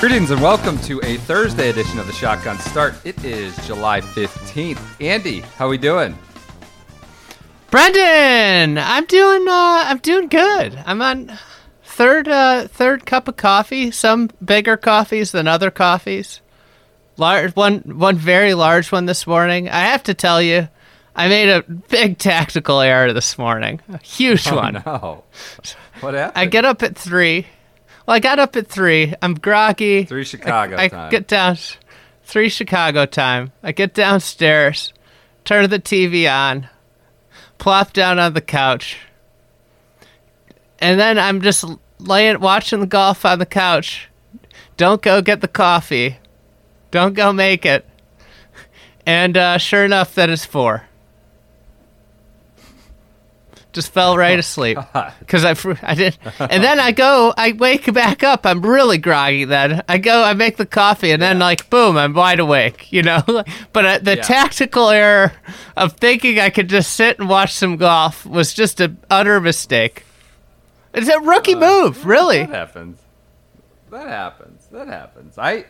Greetings and welcome to a Thursday edition of the Shotgun Start. It is July 15th. Andy, how are we doing? Brendan, I'm doing uh I'm doing good. I'm on third uh third cup of coffee, some bigger coffees than other coffees. Large one one very large one this morning. I have to tell you, I made a big tactical error this morning. A huge one. No. What happened? I get up at 3. Well, I got up at 3. I'm groggy. Three Chicago I, I time. get down 3 Chicago time. I get downstairs, turn the TV on, plop down on the couch. And then I'm just laying watching the golf on the couch. Don't go get the coffee. Don't go make it. And uh, sure enough, that is four. Just fell right asleep because I I did, and then I go, I wake back up. I'm really groggy. Then I go, I make the coffee, and then like boom, I'm wide awake. You know, but uh, the Yeah. tactical error of thinking I could just sit and watch some golf was just an utter mistake. It's a rookie move, really. That happens. That happens. That happens. I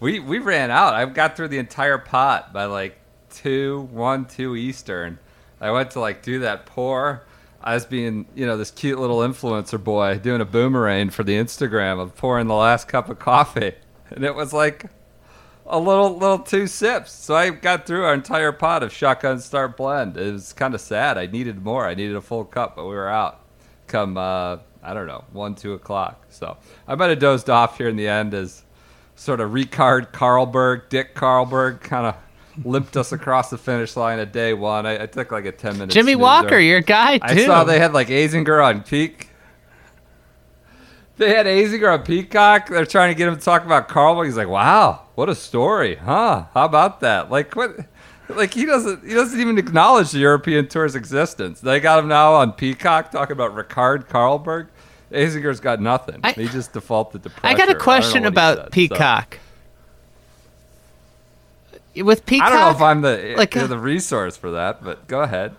we we ran out. I got through the entire pot by like two, one, two Eastern. I went to like do that pour. I was being, you know, this cute little influencer boy doing a boomerang for the Instagram of pouring the last cup of coffee, and it was like a little little two sips. So I got through our entire pot of shotgun start blend. It was kind of sad. I needed more. I needed a full cup, but we were out. Come uh, I don't know one two o'clock. So I might have dozed off here in the end as sort of Rikard Karlberg, Dick Karlberg, kind of limped us across the finish line at day one. I, I took like a ten minute. Jimmy snoozer. Walker, your guy too. I saw they had like Azinger on peak. They had Azinger on Peacock. They're trying to get him to talk about Carl. He's like, "Wow, what a story, huh? How about that? Like what? Like he doesn't he doesn't even acknowledge the European tour's existence. They got him now on Peacock talking about Rikard Karlberg. Azinger's got nothing. I- he just defaulted to pressure. I got a question about said, so. With Peacock, I don't know if I'm the like, you're uh, the resource for that, but go ahead.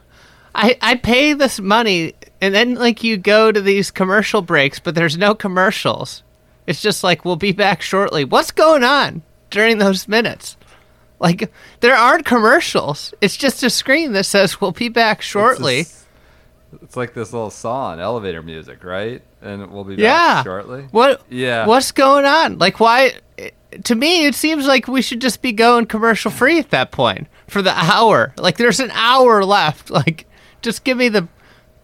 I, I pay this money and then like you go to these commercial breaks, but there's no commercials. It's just like we'll be back shortly. What's going on during those minutes? Like there aren't commercials. It's just a screen that says we'll be back shortly. It's, it's like this little song, elevator music, right? And we'll be back yeah. shortly. What? Yeah. What's going on? Like why? To me, it seems like we should just be going commercial free at that point for the hour. Like there's an hour left. Like just give me the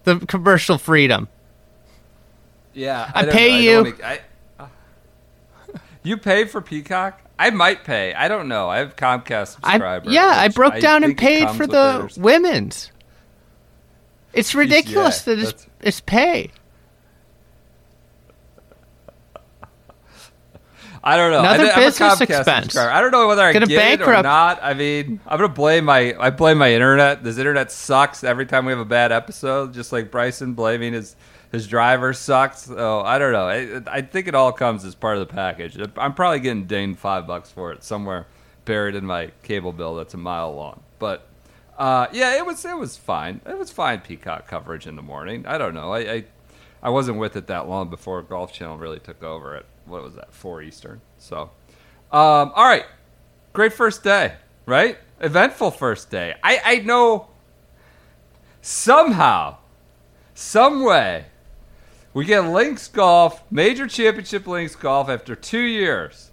the commercial freedom. Yeah, I don't pay know. You. don't I- uh, you pay for Peacock? I might pay. I don't know. I have Comcast I, subscriber. yeah, I broke down and paid for the women's. It's ridiculous yeah, that it's, it's pay. I don't know. Another I, I'm a business expense. subscriber. I don't know whether I Gonna get it or not. I mean, I'm gonna blame my. I blame my internet. This internet sucks every time we have a bad episode. Just like Bryson blaming his his driver sucks. So I don't know. I, I think it all comes as part of the package. I'm probably getting dinged five bucks for it somewhere buried in my cable bill that's a mile long. But uh, yeah, it was it was fine. It was fine Peacock coverage in the morning. I don't know. I, I I wasn't with it that long before Golf Channel really took over at what was that four Eastern. So um, all right, great first day, right? Eventful first day. I I know somehow, some way. We get Links Golf, Major Championship Links Golf after two years.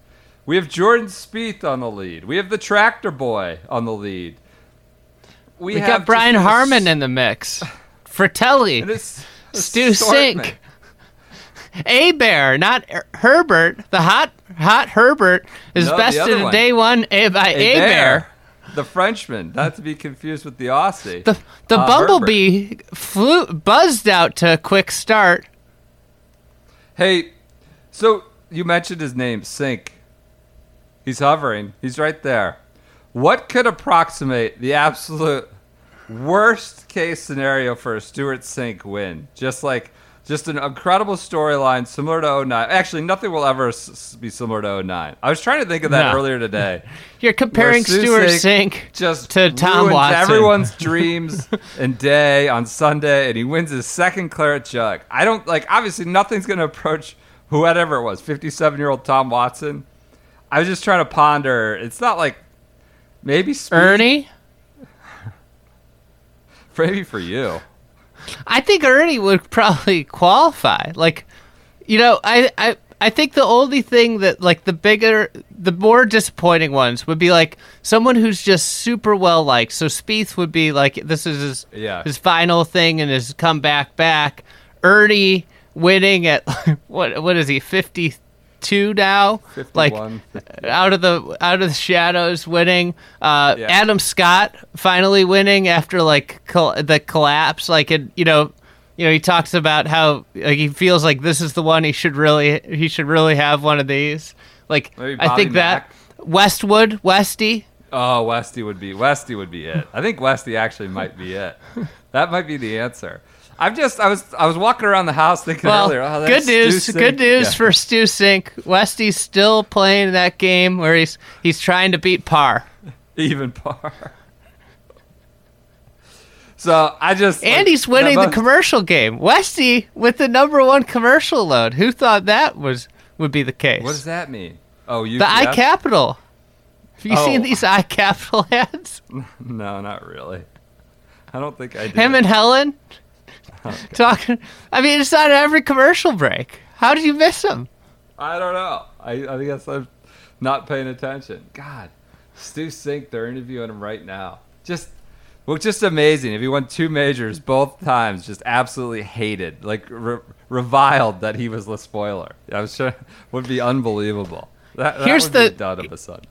We have Jordan Spieth on the lead. We have the Tractor Boy on the lead. We have got Brian Harman in the mix. Frittelli, Stu. Cink, A Bear, not Er- Herbert. The hot hot Herbert is No, the bested in one. day one A- by A Bear. the Frenchman, not to be confused with the Aussie. The the Uh, bumblebee flew buzzed out to a quick start. Hey, so you mentioned his name, Cink. He's hovering. He's right there. What could approximate the absolute worst case scenario for a Stewart Cink win? Just like just an incredible storyline similar to 09. Actually, nothing will ever s- be similar to 09. I was trying to think of that No. earlier today. You're comparing Where Stewart Cink Cink just to Tom ruins Watson. everyone's dreams and day on Sunday, and he wins his second claret jug. I don't like. Obviously, nothing's going to approach whoever it was, fifty-seven-year-old Tom Watson. I was just trying to ponder. It's not like maybe Speed- Ernie. maybe for you. I think Ernie would probably qualify. Like, you know, I, I I think the only thing that like the bigger, the more disappointing ones would be like someone who's just super well liked. So Spieth would be like this is his Yeah. his final thing and his comeback back. Ernie winning at what what is he fifty two now? Like 51, out of the out of the shadows winning uh Yeah. adam scott finally winning after like col- the collapse like it you know you know he talks about how like he feels like this is the one he should really he should really have one of these like i think that westwood westy Oh, Westy would be Westy would be it. I think Westy actually might be it. That might be the answer. I'm just I was I was walking around the house thinking well earlier. Oh, good news Stu good Cink. news Yeah. for stu Cink westy's still playing that game where he's he's trying to beat par even par. So I just And like, he's winning that the commercial game. Westy with the number one commercial load. Who thought that was would be the case? What does that mean? Oh, you the iCapital. Have you Oh. seen these iCapital ads? No, not really. I don't think I did. Him and Helen talking. I mean, it's on every commercial break. How did you miss him? I don't know. I, I guess I'm not paying attention. God, Stu Cink, they're interviewing him right now. Just, well, just amazing. If he won two majors both times, just absolutely hated, like re- reviled that he was the spoiler. I was sure would be unbelievable. That, that Here's would be the- dud of a sudden.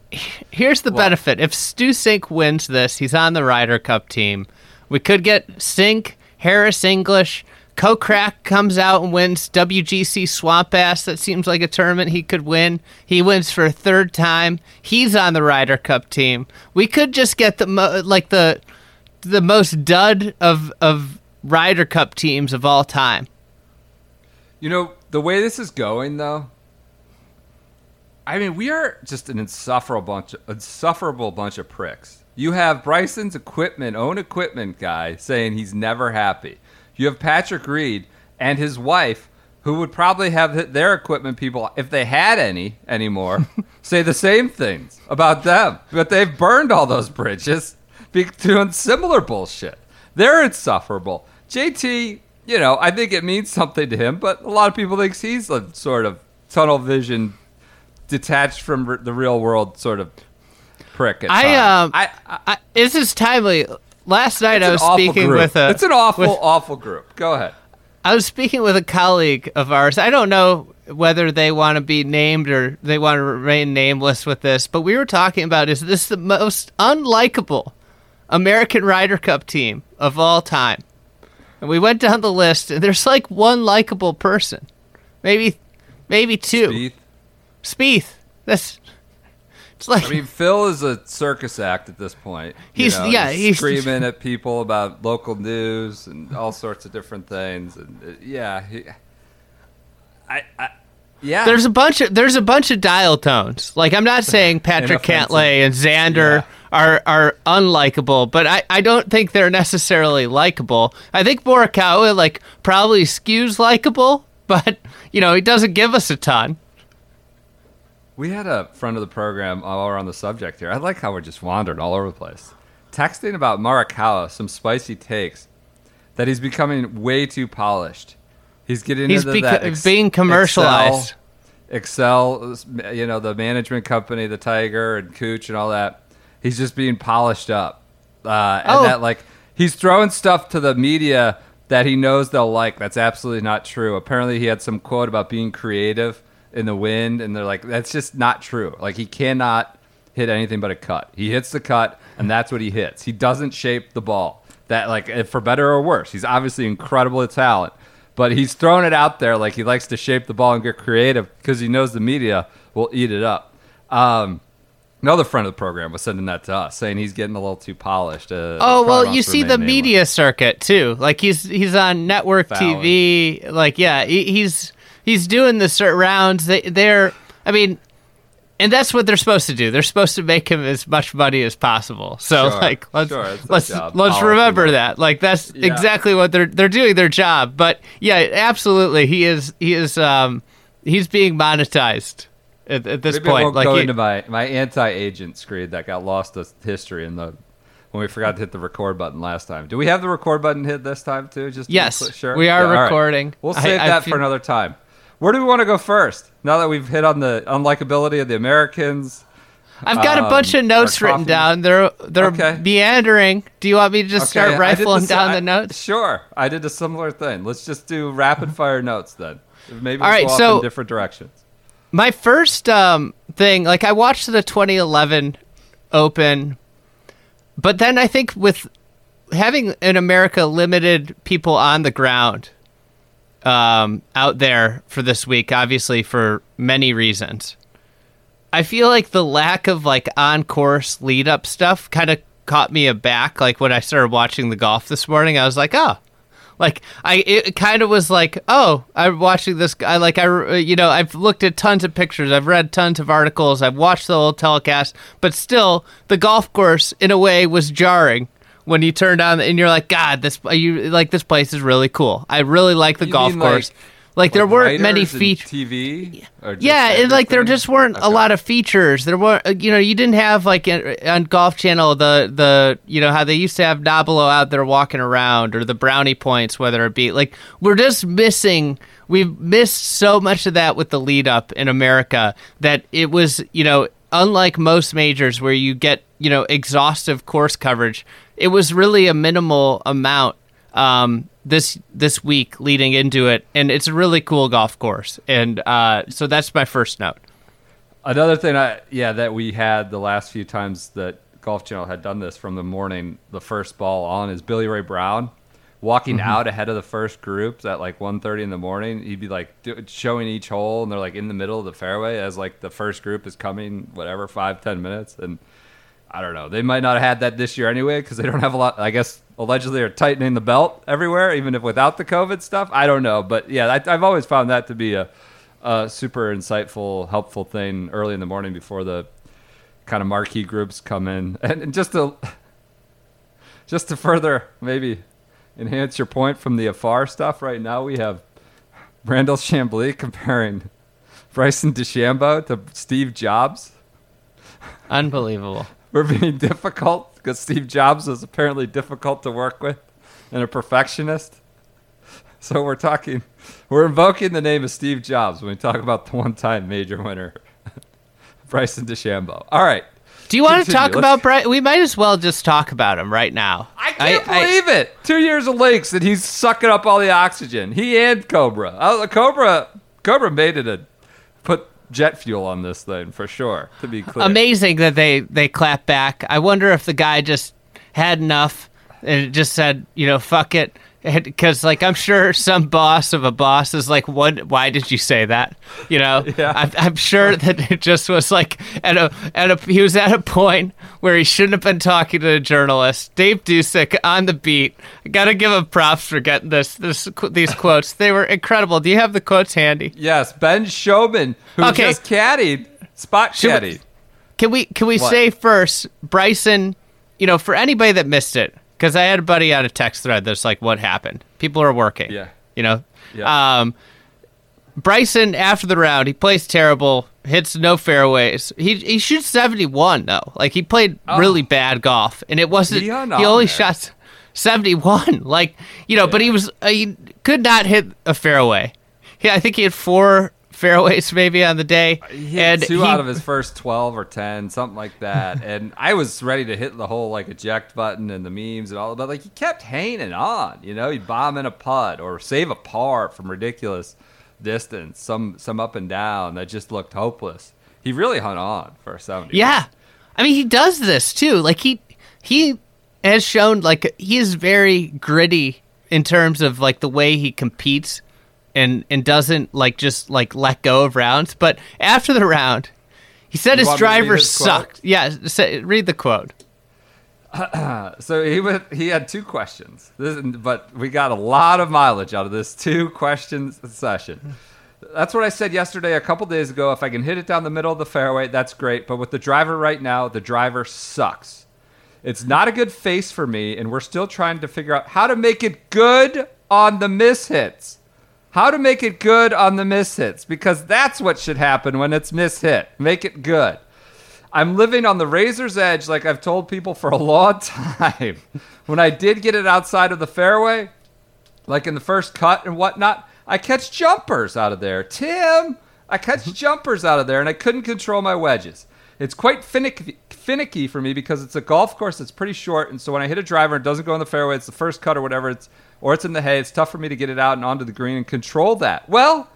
Here's the What? benefit: if Stu Cink wins this, he's on the Ryder Cup team. We could get Cink, Harris English. Kokrak comes out and wins WGC Swamp Ass. That seems like a tournament he could win. He wins for a third time. He's on the Ryder Cup team. We could just get the mo- like the the most dud of of Ryder Cup teams of all time. You know, the way this is going, though, I mean, we are just an insufferable bunch, of, insufferable bunch of pricks. You have Bryson's equipment, own equipment guy saying he's never happy. You have Patrick Reed and his wife, who would probably have their equipment people, if they had any anymore, say the same things about them. But they've burned all those bridges, doing similar bullshit. They're insufferable. JT, you know, I think it means something to him, but a lot of people think he's a sort of tunnel vision, detached from r- the real world sort of prick. I um, I, I I, this is timely. Last night I was speaking group. with a. It's an awful, with- awful group. Go ahead. I was speaking with a colleague of ours. I don't know whether they want to be named or they want to remain nameless with this, but we were talking about is this the most unlikable American Ryder Cup team of all time? And we went down the list, and there's like one likable person, maybe, maybe two. Spieth. Spieth. That's. It's like I mean, Phil is a circus act at this point. You He's- know, yeah, he's- screaming at people about local news and all sorts of different things, and uh, yeah, he, I, I, yeah. There's a bunch of there's a bunch of dial tones. Like I'm not saying Patrick. Cantlay and Xander Yeah. are are unlikable, but I, I don't think they're necessarily likable. I think Morikawa like probably skews likable, but you know he doesn't give us a ton. We had a friend of the program we're on the subject here. I like how we're just wandering all over the place. Texting about Morikawa, some spicy takes, that he's becoming way too polished. He's getting He's into beca- that ex- being commercialized. Excel, Excel, you know, the management company, the Tiger and Cooch and all that. He's just being polished up. Uh, and Oh. that, like, he's throwing stuff to the media that he knows they'll like. That's absolutely not true. Apparently, he had some quote about being creative in the wind, and they're like, that's just not true. Like, he cannot, hit anything but a cut. He hits the cut, and that's what he hits. He doesn't shape the ball. That like for better or worse, he's obviously incredible at talent, but he's throwing it out there like he likes to shape the ball and get creative because he knows the media will eat it up. Um, another friend of the program was sending that to us, saying he's getting a little too polished. Uh, Oh well, you see the media circuit too. Like he's he's on network Fallon. TV. Like yeah, he, he's he's doing the cert rounds. They they're I mean, and that's what they're supposed to do. They're supposed to make him as much money as possible. So Sure, like let's sure, let's let's remember that. Like that's Yeah. exactly what they're they're doing their job. But yeah, absolutely, he is he is um he's being monetized at, at this Maybe I point. won't Like go he- into my, my anti-agent screen that got lost to history in the when we forgot to hit the record button last time. Do we have the record button hit this time too? Just Yes, sure. we are right. recording. We'll save I that feel- for another time. Where do we want to go first? Now that we've hit on the unlikability of the Americans, I've got a Um, bunch of notes written down. They're they're Okay. meandering. Do you want me to just Okay, start rifling s- down I- the notes? Sure, I did a similar thing. Let's just do rapid fire notes then. Maybe All right, so- in different directions. My first um, thing, like I watched the 2011 Open, but then I think with having in America limited people on the ground um, out there for this week, obviously for many reasons, I feel like the lack of like on course lead up stuff kind of caught me aback. Like when I started watching the golf this morning, I was like, oh, like I it kind of was like, oh, I'm watching this. I like I you know I've looked at tons of pictures, I've read tons of articles, I've watched the whole telecast, but still the golf course in a way was jarring when you turned on and you're like, God, this you like this place is really cool. I really like the You golf mean, like- course. Like, there weren't many features. TV. Yeah, and like there just weren't a lot of features. There were, uh, you know, you didn't have like in- on Golf Channel the the you know how they used to have Nabilo out there walking around or the brownie points, whether it be like we're just missing. We've missed so much of that with the lead up in America that it was you know unlike most majors where you get you know exhaustive course coverage. It was really a minimal amount um, this this week leading into it, and it's a really cool golf course. And uh, so that's my first note. Another thing, I yeah, that we had the last few times that Golf Channel had done this from the morning, the first ball on is Billy Ray Brown walking Mm-hmm. out ahead of the first groups at like 1.30 in the morning. He'd be like do, showing each hole, and they're like in the middle of the fairway as like the first group is coming, whatever, five ten minutes, and I don't know. They might not have had that this year anyway because they don't have a lot. I guess allegedly they're tightening the belt everywhere, even if without the COVID stuff. I don't know, but yeah, I, I've always found that to be a, a super insightful, helpful thing early in the morning before the kind of marquee groups come in, and, and just to just to further maybe enhance your point from the afar stuff. Right now we have Brandel Chamblee comparing Bryson DeChambeau to Steve Jobs. Unbelievable. We're being difficult because Steve Jobs was apparently difficult to work with and a perfectionist. So we're talking, we're invoking the name of Steve Jobs when we talk about the one-time major winner, Bryson DeChambeau. All right, Do you want to talk Let's- about Brian? We might as well just talk about him right now. I can't believe it. Two years of links and he's sucking up all the oxygen. He and Cobra. The Cobra, Cobra made it a put jet fuel on this thing for sure. To be clear, Amazing that they they clap back. I wonder if the guy just had enough and just said, you know, fuck it. Because, like, I'm sure some boss of a boss is like, "What? Why did you say that?" You know, Yeah. I'm, I'm sure that it just was like at a at a he was at a point where he shouldn't have been talking to a journalist. Dave Dusek on the beat. I gotta give him props for getting this this these quotes. They were incredible. Do you have the quotes handy? Yes, Ben Schomin, who Okay. just caddied, spot we- caddied. Can we can we What? say first, Bryson? You know, for anybody that missed it, because I had a buddy on a text thread that's like, "What happened?" People are working. Yeah. You know. Yeah. Um, Bryson after the round, he plays terrible, hits no fairways. He he shoots seventy one though. Like he played really bad golf, and it wasn't. He only on there. shot seventy one. Like you know, but he was uh, he could not hit a fairway. Yeah, I think he had four fairways maybe on the day, He and two he- out of his first 12 or 10, something like that. and I was ready to hit the whole like eject button and the memes and all, but like he kept hanging on. You know, he'd bomb in a putt or save a par from ridiculous distance, some some up and down that just looked hopeless. He really hung on for a 70. Yeah. I mean, he does this too. Like he he has shown like he is very gritty in terms of like the way he competes and and doesn't like just like let go of rounds. But after the round, he said You his want me to read driver his quote? sucked. Yeah, say, read the quote. So he went, he had two questions, this, but we got a lot of mileage out of this two questions session. That's what I said yesterday, a couple days ago. If I can hit it down the middle of the fairway, that's great. But with the driver right now, the driver sucks. It's not a good face for me, and we're still trying to figure out how to make it good on the mishits. How to make it good on the mishits, because that's what should happen when it's mishit. Make it good. I'm living on the razor's edge, like I've told people for a long time. when I did get it outside of the fairway, like in the first cut and whatnot, I catch jumpers out of there. Tim, I catch jumpers out of there, and I couldn't control my wedges. It's quite finicky, finicky for me because it's a golf course that's pretty short, and so when I hit a driver and it doesn't go in the fairway, it's the first cut or whatever, it's or it's in the hay. It's tough for me to get it out and onto the green and control that. Well,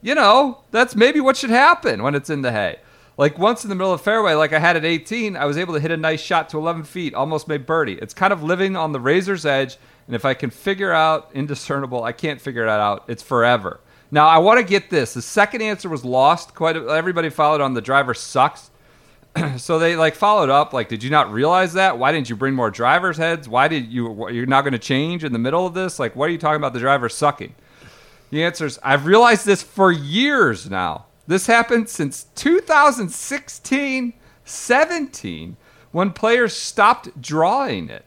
you know, that's maybe what should happen when it's in the hay. Like once in the middle of the fairway, like I had at 18, I was able to hit a nice shot to 11 feet, almost made birdie. It's kind of living on the razor's edge, and if I can figure out indiscernible, I can't figure that out. It's forever. Now I want to get this. The second answer was lost. Quite a, everybody followed on the driver sucks. so they like followed up. Like, did you not realize that? Why didn't you bring more drivers' heads? Why did you? You're not going to change in the middle of this? Like, what are you talking about? The driver sucking. The answer is I've realized this for years now. This happened since 2016 17 when players stopped drawing it.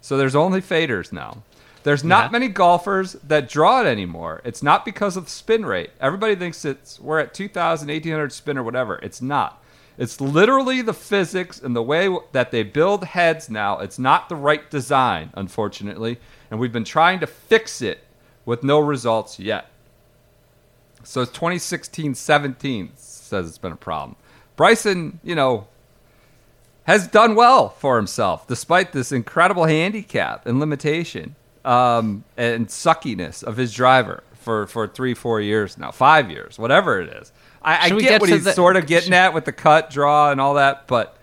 So there's only faders now. There's not Yeah. many golfers that draw it anymore. It's not because of the spin rate. Everybody thinks it's we're at 2000, 1800 spin or whatever. It's not. It's literally the physics and the way that they build heads now. It's not the right design, unfortunately, and we've been trying to fix it with no results yet. So it's 2016 17 says it's been a problem. Bryson, you know, has done well for himself despite this incredible handicap and limitation um, and suckiness of his driver for, for three, four years now, five years, whatever it is. I, I get, get what he's the- sort of getting at with the cut, draw, and all that, but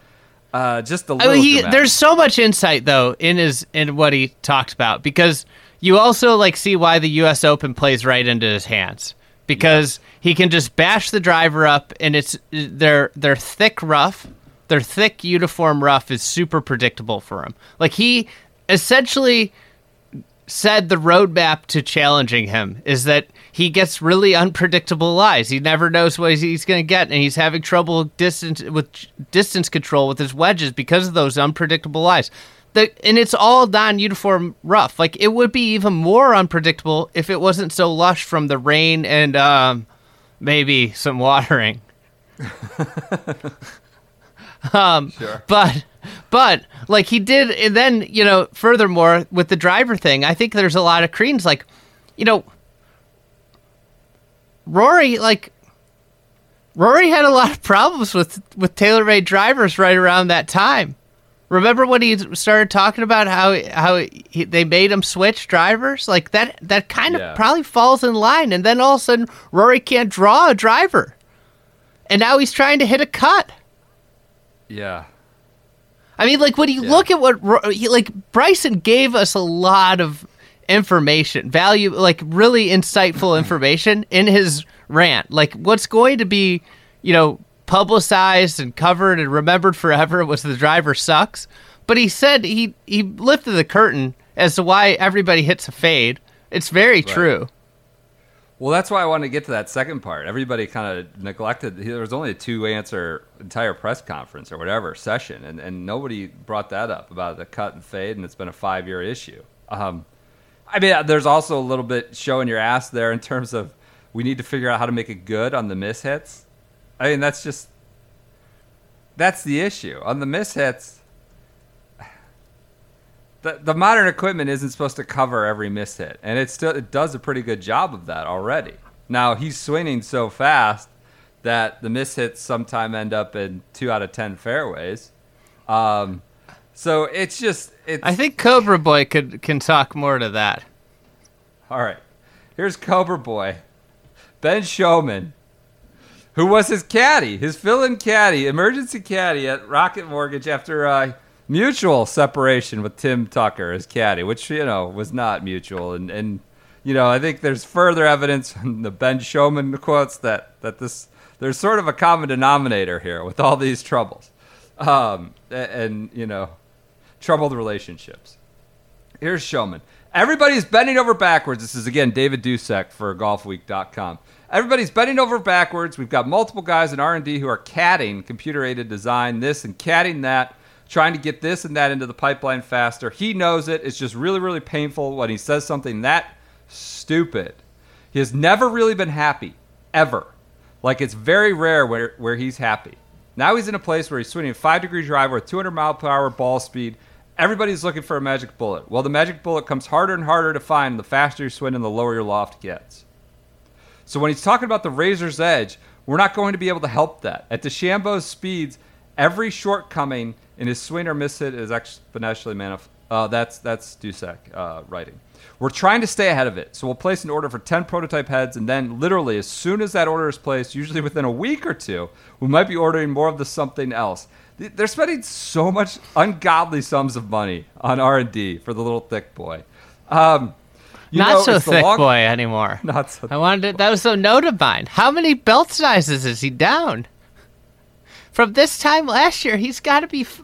uh, just a I little. mean, he, there's so much insight though in his in what he talked about because you also like see why the U.S. Open plays right into his hands because he can just bash the driver up and it's their their thick rough, their thick uniform rough is super predictable for him. Like he essentially said the roadmap to challenging him is that he gets really unpredictable lies. He never knows what he's going to get, and he's having trouble distance with distance control with his wedges because of those unpredictable lies. The, and it's all non-uniform rough. Like it would be even more unpredictable if it wasn't so lush from the rain and um, maybe some watering. um, but but like he did, and then you know, furthermore with the driver thing, I think there's a lot of credence. Like, you know, Rory like Rory had a lot of problems with with TaylorMade drivers right around that time. Remember when he started talking about how how he, they made him switch drivers? Like that that kind of Yeah. probably falls in line. And then all of a sudden, Rory can't draw a driver, and now he's trying to hit a cut. yeah. I mean, like when you Yeah. look at what he, like Bryson gave us a lot of information, value, like really insightful information in his rant. Like what's going to be, you know, publicized and covered and remembered forever was the driver sucks. But he said he he lifted the curtain as to why everybody hits a fade. It's very true. Well, that's why I wanted to get to that second part. Everybody kind of neglected. There was only a two answer entire press conference or whatever session, and, and nobody brought that up about the cut and fade, and it's been a five year issue. Um, I mean, there's also a little bit showing your ass there in terms of we need to figure out how to make it good on the mishits. I mean, that's just that's the issue on the mishits. The, the modern equipment isn't supposed to cover every miss hit, and it still it does a pretty good job of that already. Now he's swinging so fast that the miss hits sometime end up in two out of ten fairways. Um, so it's just it's I think Cobra Boy could can talk more to that. all right. Here's Cobra Boy, Ben Schomin, who was his caddy, his fill-in caddy, emergency caddy at Rocket Mortgage after uh, mutual separation with Tim Tucker, as caddy, which you know was not mutual, and and you know I think there's further evidence in the Ben Schomin quotes that that this there's sort of a common denominator here with all these troubles, um, a- and you know troubled relationships. Here's Schomin. Everybody's bending over backwards. This is again David Dusek for GolfWeek.com. Everybody's bending over backwards. We've got multiple guys in R&D who are catting computer-aided design, this and catting that, trying to get this and that into the pipeline faster. He knows it. It's just really, really painful when he says something that stupid. He has never really been happy, ever. Like it's very rare where, where he's happy. Now he's in a place where he's swinging a five degree driver with 200 mile per hour ball speed. Everybody's looking for a magic bullet. Well, the magic bullet comes harder and harder to find the faster you swing and the lower your loft gets. So when he's talking about the razor's edge, we're not going to be able to help that. At DeChambeau's speeds, every shortcoming in his swing or miss hit is exponentially manif- uh, that's that's Dusek uh, writing. We're trying to stay ahead of it, so we'll place an order for 10 prototype heads, and then literally as soon as that order is placed, usually within a week or two, we might be ordering more of the something else. They're spending so much ungodly sums of money on R&D for the little thick boy. Um, Not know, so thick long- boy anymore. Not so I wanted to, that was so note of mine. How many belt sizes is he down? From this time last year, he's got to be f-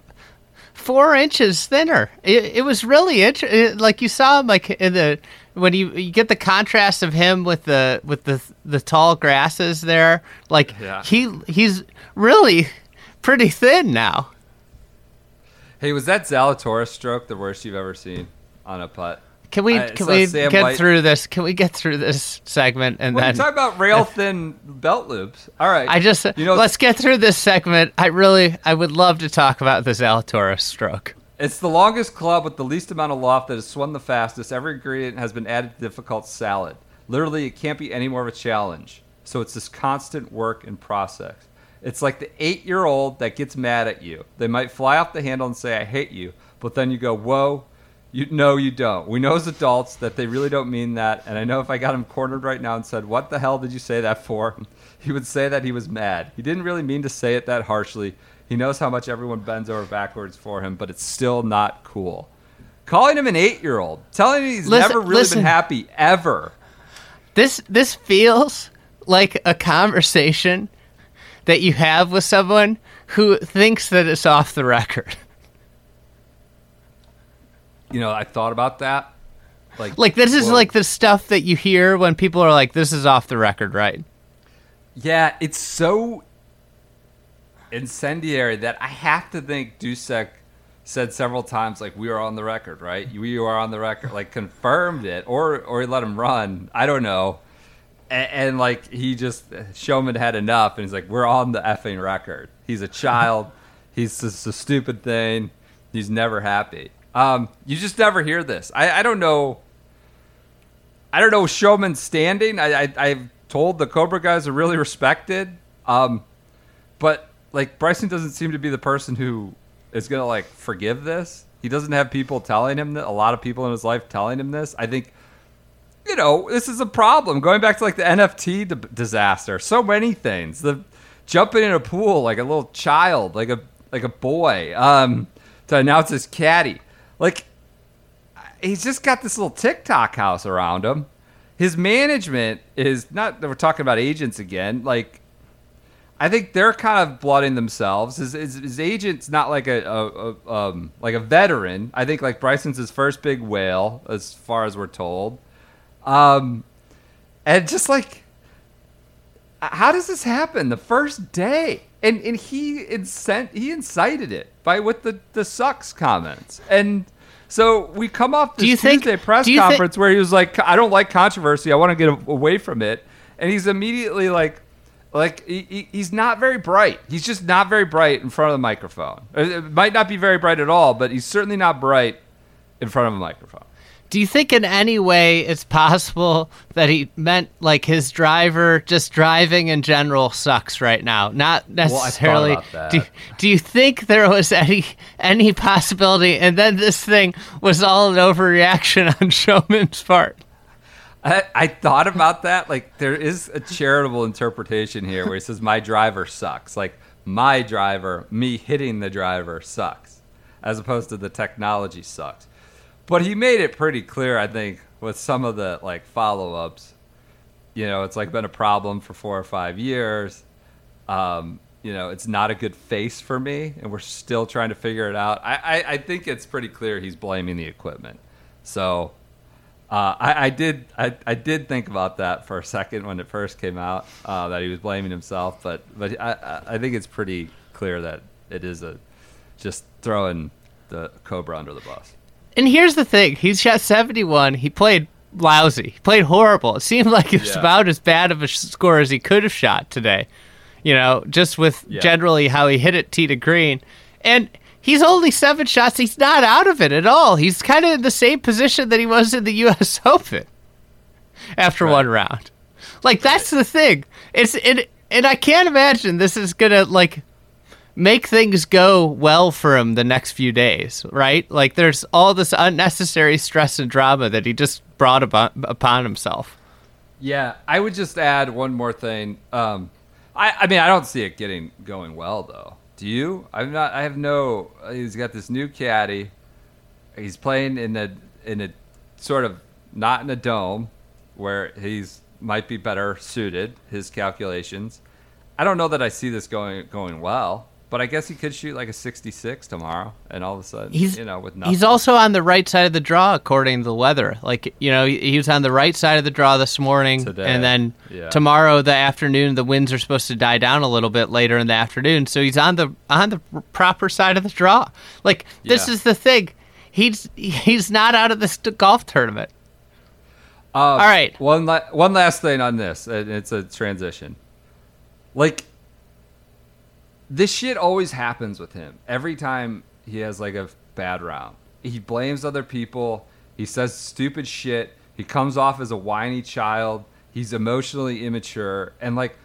four inches thinner. It, it was really interesting. Uh, like you saw him, like in the when you, you get the contrast of him with the with the the tall grasses there. Like Yeah. he he's really pretty thin now. Hey, was that Zalatoris stroke the worst you've ever seen on a putt? Can we I can saw we Sam get White- through this? Can we get through this segment and Well, then talk about rail thin belt loops. All right. I just you know let's get through this segment. I really I would love to talk about the Zalatoris stroke. it's the longest club with the least amount of loft that has swung the fastest. Every ingredient has been added to difficult salad. Literally, it can't be any more of a challenge. So it's this constant work and process. It's like the eight-year-old that gets mad at you. They might fly off the handle and say, "I hate you," but then you go, "Whoa." You no, you don't. We know as adults that they really don't mean that, and I know if I got him cornered right now and said, "What the hell did you say that for?" He would say that he was mad. He didn't really mean to say it that harshly. He knows how much everyone bends over backwards for him, but it's still not cool. Calling him an eight-year-old, telling him he's Listen- never really listen. been happy ever. This this feels like a conversation that you have with someone who thinks that it's off the record. You know, I thought about that. Like, Like this is whoa. like the stuff that you hear when people are like, "This is off the record," right? Yeah, it's so incendiary that I have to think Dusek said several times, like, we are on the record, right? We are on the record, like, confirmed it, or or he let him run. I don't know. And, and like, he just, Schomin had enough, and he's like, we're on the effing record. He's a child. he's just a stupid thing. He's never happy. Um, you just never hear this. I, I don't know. I don't know Schomin's standing. I, I I've told the Cobra guys are really respected. Um, but like Bryson doesn't seem to be the person who is gonna like forgive this. He doesn't have people telling him that. A lot of people in his life telling him this. I think. You know, this is a problem. Going back to like the NFT d- disaster, so many things. The jumping in a pool like a little child, like a like a boy, um, to announce his caddy. Like he's just got this little TikTok house around him. His management is not. We're talking about agents again. Like, I think they're kind of blooding themselves. His, his, his agent's not like a, a, a um, like a veteran. I think like Bryson's his first big whale, as far as we're told. Um, and just like, how does this happen the first day? And and he incent he incited it by with the the sucks comments. And so we come off this Do you think- Tuesday press do you thi- conference where he was like, I don't like controversy. I want to get away from it. And he's immediately like, like he, he- he's not very bright. He's just not very bright in front of the microphone. It it might not be very bright at all, but he's certainly not bright in front of a microphone. Do you think in any way it's possible that he meant like his driver just driving in general sucks right now? Not necessarily. that. Do, do you think there was any any possibility and then this thing was all an overreaction on Schomin's part? I, I thought about that. Like, there is a charitable interpretation here where he says, My driver sucks. Like, my driver, me hitting the driver sucks, as opposed to the technology sucks. But he made it pretty clear, I think, with some of the like follow ups. You know, it's like been a problem for four or five years. Um, you know, it's not a good face for me, and we're still trying to figure it out. I, I, I think it's pretty clear he's blaming the equipment. So uh, I, I did I, I did think about that for a second when it first came out uh, that he was blaming himself, but but I, I- think it's pretty clear that it is a just throwing the Cobra under the bus. And here's the thing: he's shot 71. He played lousy. He played horrible. It seemed like it was Yeah. about as bad of a score as he could have shot today. You know, just with Yeah. generally how he hit it tee to green, and he's only seven shots. He's not out of it at all. He's kind of in the same position that he was in the U.S. Open after Right. one round. Like that's the thing. It's it, and I can't imagine this is gonna like make things go well for him the next few days, right? Like there's all this unnecessary stress and drama that he just brought upon, upon himself. Yeah, I would just add one more thing. Um, I, I mean, I don't see it getting going well though. Do you? I'm not. I have no. He's got this new caddy. He's playing in a in a sort of not in a dome where he's might be better suited. His calculations. I don't know that I see this going going well, but I guess he could shoot like a 66 tomorrow, and all of a sudden, He's you know, with nothing. he's also on the right side of the draw according to the weather. Like you know, he, was on the right side of the draw this morning, Today, and then yeah. tomorrow the afternoon the winds are supposed to die down a little bit later in the afternoon. So he's on the on the proper side of the draw. Like this Yeah. is the thing. He's he's not out of this golf tournament. Um, All right. One la- one last thing on this, and it's a transition. Like this shit always happens with him. Every time he has like a bad round, he blames other people. He says stupid shit. He comes off as a whiny child. He's emotionally immature, and like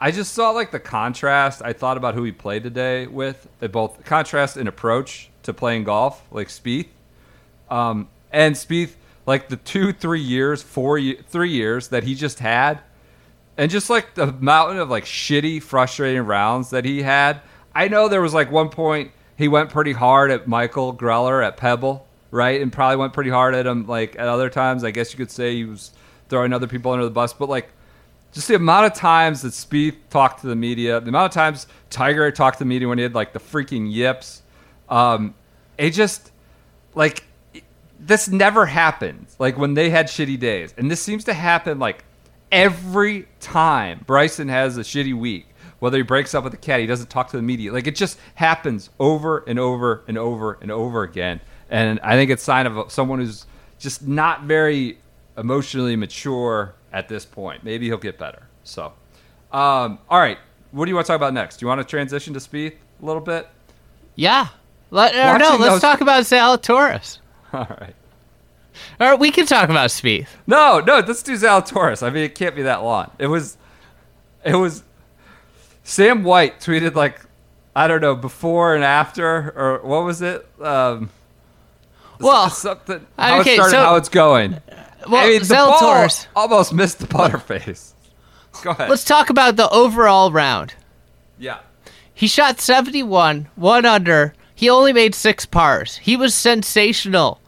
I just saw like the contrast. I thought about who he played today with. Both contrast in approach to playing golf, like Spieth. Um, and Spieth, like the two, three years, four, three years that he just had, and just like the mountain of like shitty, frustrating rounds that he had. I know there was like one point he went pretty hard at Michael Greller at Pebble, right, and probably went pretty hard at him like at other times. I guess you could say he was throwing other people under the bus, but like just the amount of times that Spieth talked to the media, the amount of times Tiger talked to the media when he had like the freaking yips, um, it just like this never happens. Like when they had shitty days, and this seems to happen like every time Bryson has a shitty week. Whether he breaks up with the cat, he doesn't talk to the media. Like it just happens over and over and over and over again. And I think it's a sign of someone who's just not very emotionally mature at this point. Maybe he'll get better. So, um, all right. What do you want to talk about next? Do you want to transition to Spieth a little bit? Yeah. Let, no, let's talk about Zalatoris. All right. Or we can talk about Spieth. No, no, let's do Zalatoris. I mean, it can't be that long. It was, it was. Sam White tweeted like, I don't know, before and after, or what was it? Um, Well, something. How okay, it started, so- how it's going. Well, I mean, Zalatoris. almost missed the butterface. Go ahead. Let's talk about the overall round. yeah. He shot 71, one under. He only made six pars. He was sensational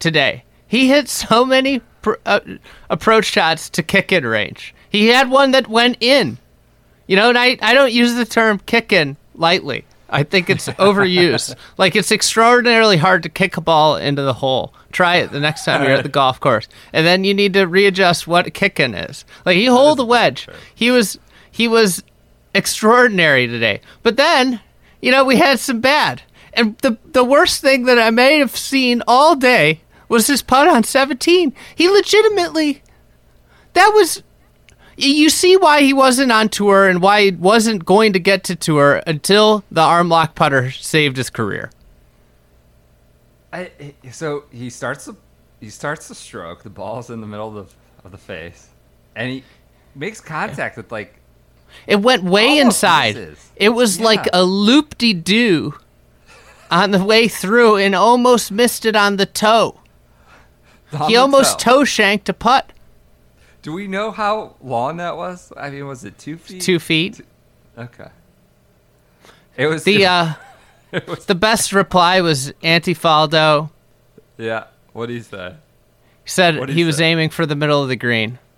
today. He hit so many pr- uh, approach shots to kick in range. He had one that went in. You know, and I, I don't use the term kick in lightly. I think it's overused. like it's extraordinarily hard to kick a ball into the hole. Try it the next time you're at the golf course, and then you need to readjust what kicking is. Like he hold a wedge. He was he was extraordinary today. But then, you know, we had some bad. And the the worst thing that I may have seen all day was his putt on 17. He legitimately that was you see why he wasn't on tour and why he wasn't going to get to tour until the arm lock putter saved his career. I, so he starts the he starts the stroke. The ball's in the middle of the of the face, and he makes contact with like It went way inside. misses. It was Yeah. like a loop de doo on the way through and almost missed it on the toe. He almost toe. shanked a putt. Do we know how long that was? I mean, was it two feet? Two feet. Okay. It was The uh, it was... the best reply was Antifaldo. yeah. What do you say? He said he he was say? aiming for the middle of the green.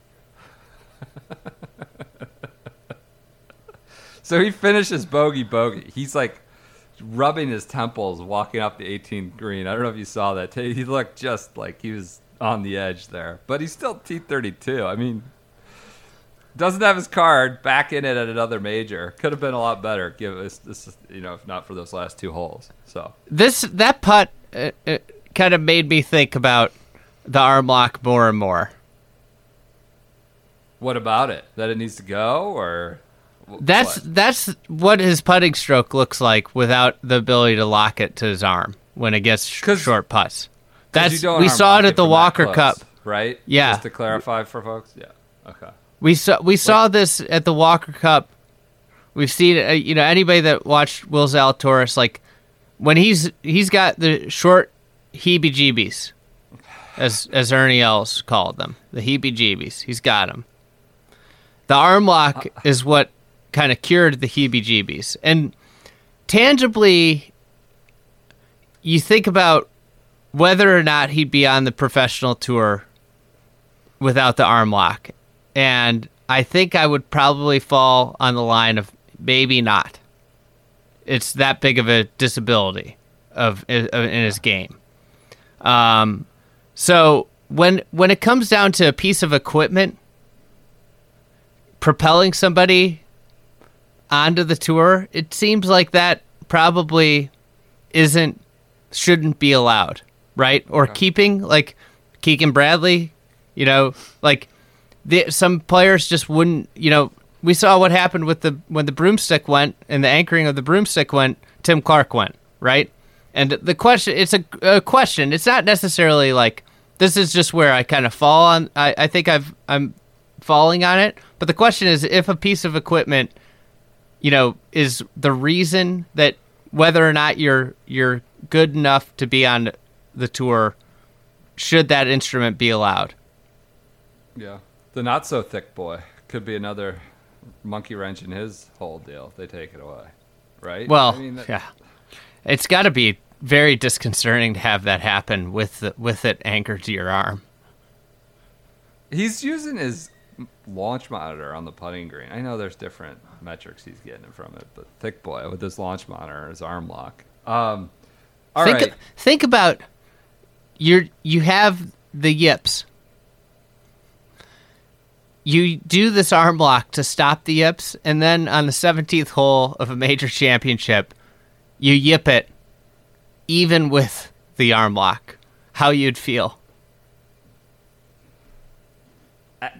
So he finishes bogey bogey. He's like rubbing his temples, walking up the 18th green. I don't know if you saw that. He looked just like he was on the edge there, but he's still T32. I mean, doesn't have his card. Back in it at another major. Could have been a lot better. Give us this, you know, if not for those last two holes. So This that putt uh, uh, kind of made me think about the arm lock more and more. what about it? That it needs to go, or That's what? that's what his putting stroke looks like without the ability to lock it to his arm when it gets sh- short putts. That's we saw it at the Walker close, Cup. right? Yeah. Just to clarify for folks. Yeah. Okay. We saw we saw this at the Walker Cup. We've seen uh, you know anybody that watched Will Zalatoris like when he's he's got the short heebie-jeebies as as Ernie Els called them the heebie-jeebies. He's got them. The arm lock is what kind of cured the heebie-jeebies and tangibly you think about whether or not he'd be on the professional tour without the arm lock. And I think I would probably fall on the line of maybe not. It's that big of a disability of, in his game. Um, so when when it comes down to a piece of equipment propelling somebody onto the tour, it seems like that probably isn't shouldn't be allowed, right? Or keeping like Keegan Bradley, you know, like the, some players just wouldn't, you know, we saw what happened with the when the broomstick went and the anchoring of the broomstick went, Tim Clark went, right? And the question, it's a, a question. It's not necessarily like this is just where I kind of fall on. I, I think I've I'm falling on it, but the question is if a piece of equipment you know, is the reason that whether or not you're you're good enough to be on the tour, should that instrument be allowed? Yeah. The not so thick boy could be another monkey wrench in his whole deal if they take it away. Right? Well, I mean, that- yeah, it's got to be very disconcerting to have that happen with the, with it anchored to your arm. He's using his launch monitor on the putting green. I know there's different metrics he's getting from it, but thick boy with his launch monitor, his arm lock. Um, all think right. think about you you have the yips. You do this arm lock to stop the yips, and then on the 17th hole of a major championship, you yip it even with the arm lock. How you'd feel. I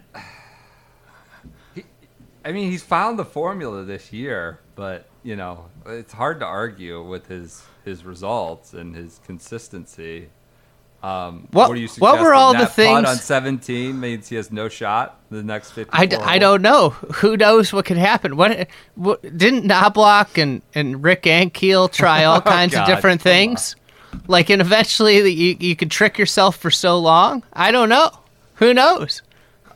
mean, he's found the formula this year, but you know, it's hard to argue with his his results and his consistency. Um, What- are you what were all the things- on 17 means he has no shot the next 50? I, d- I don't know. Who knows what could happen? What, what didn't Knoblauch and, and Rick Ankiel try all kinds Oh, of different on. things? Like, and eventually you you could trick yourself for so long. I don't know. Who knows?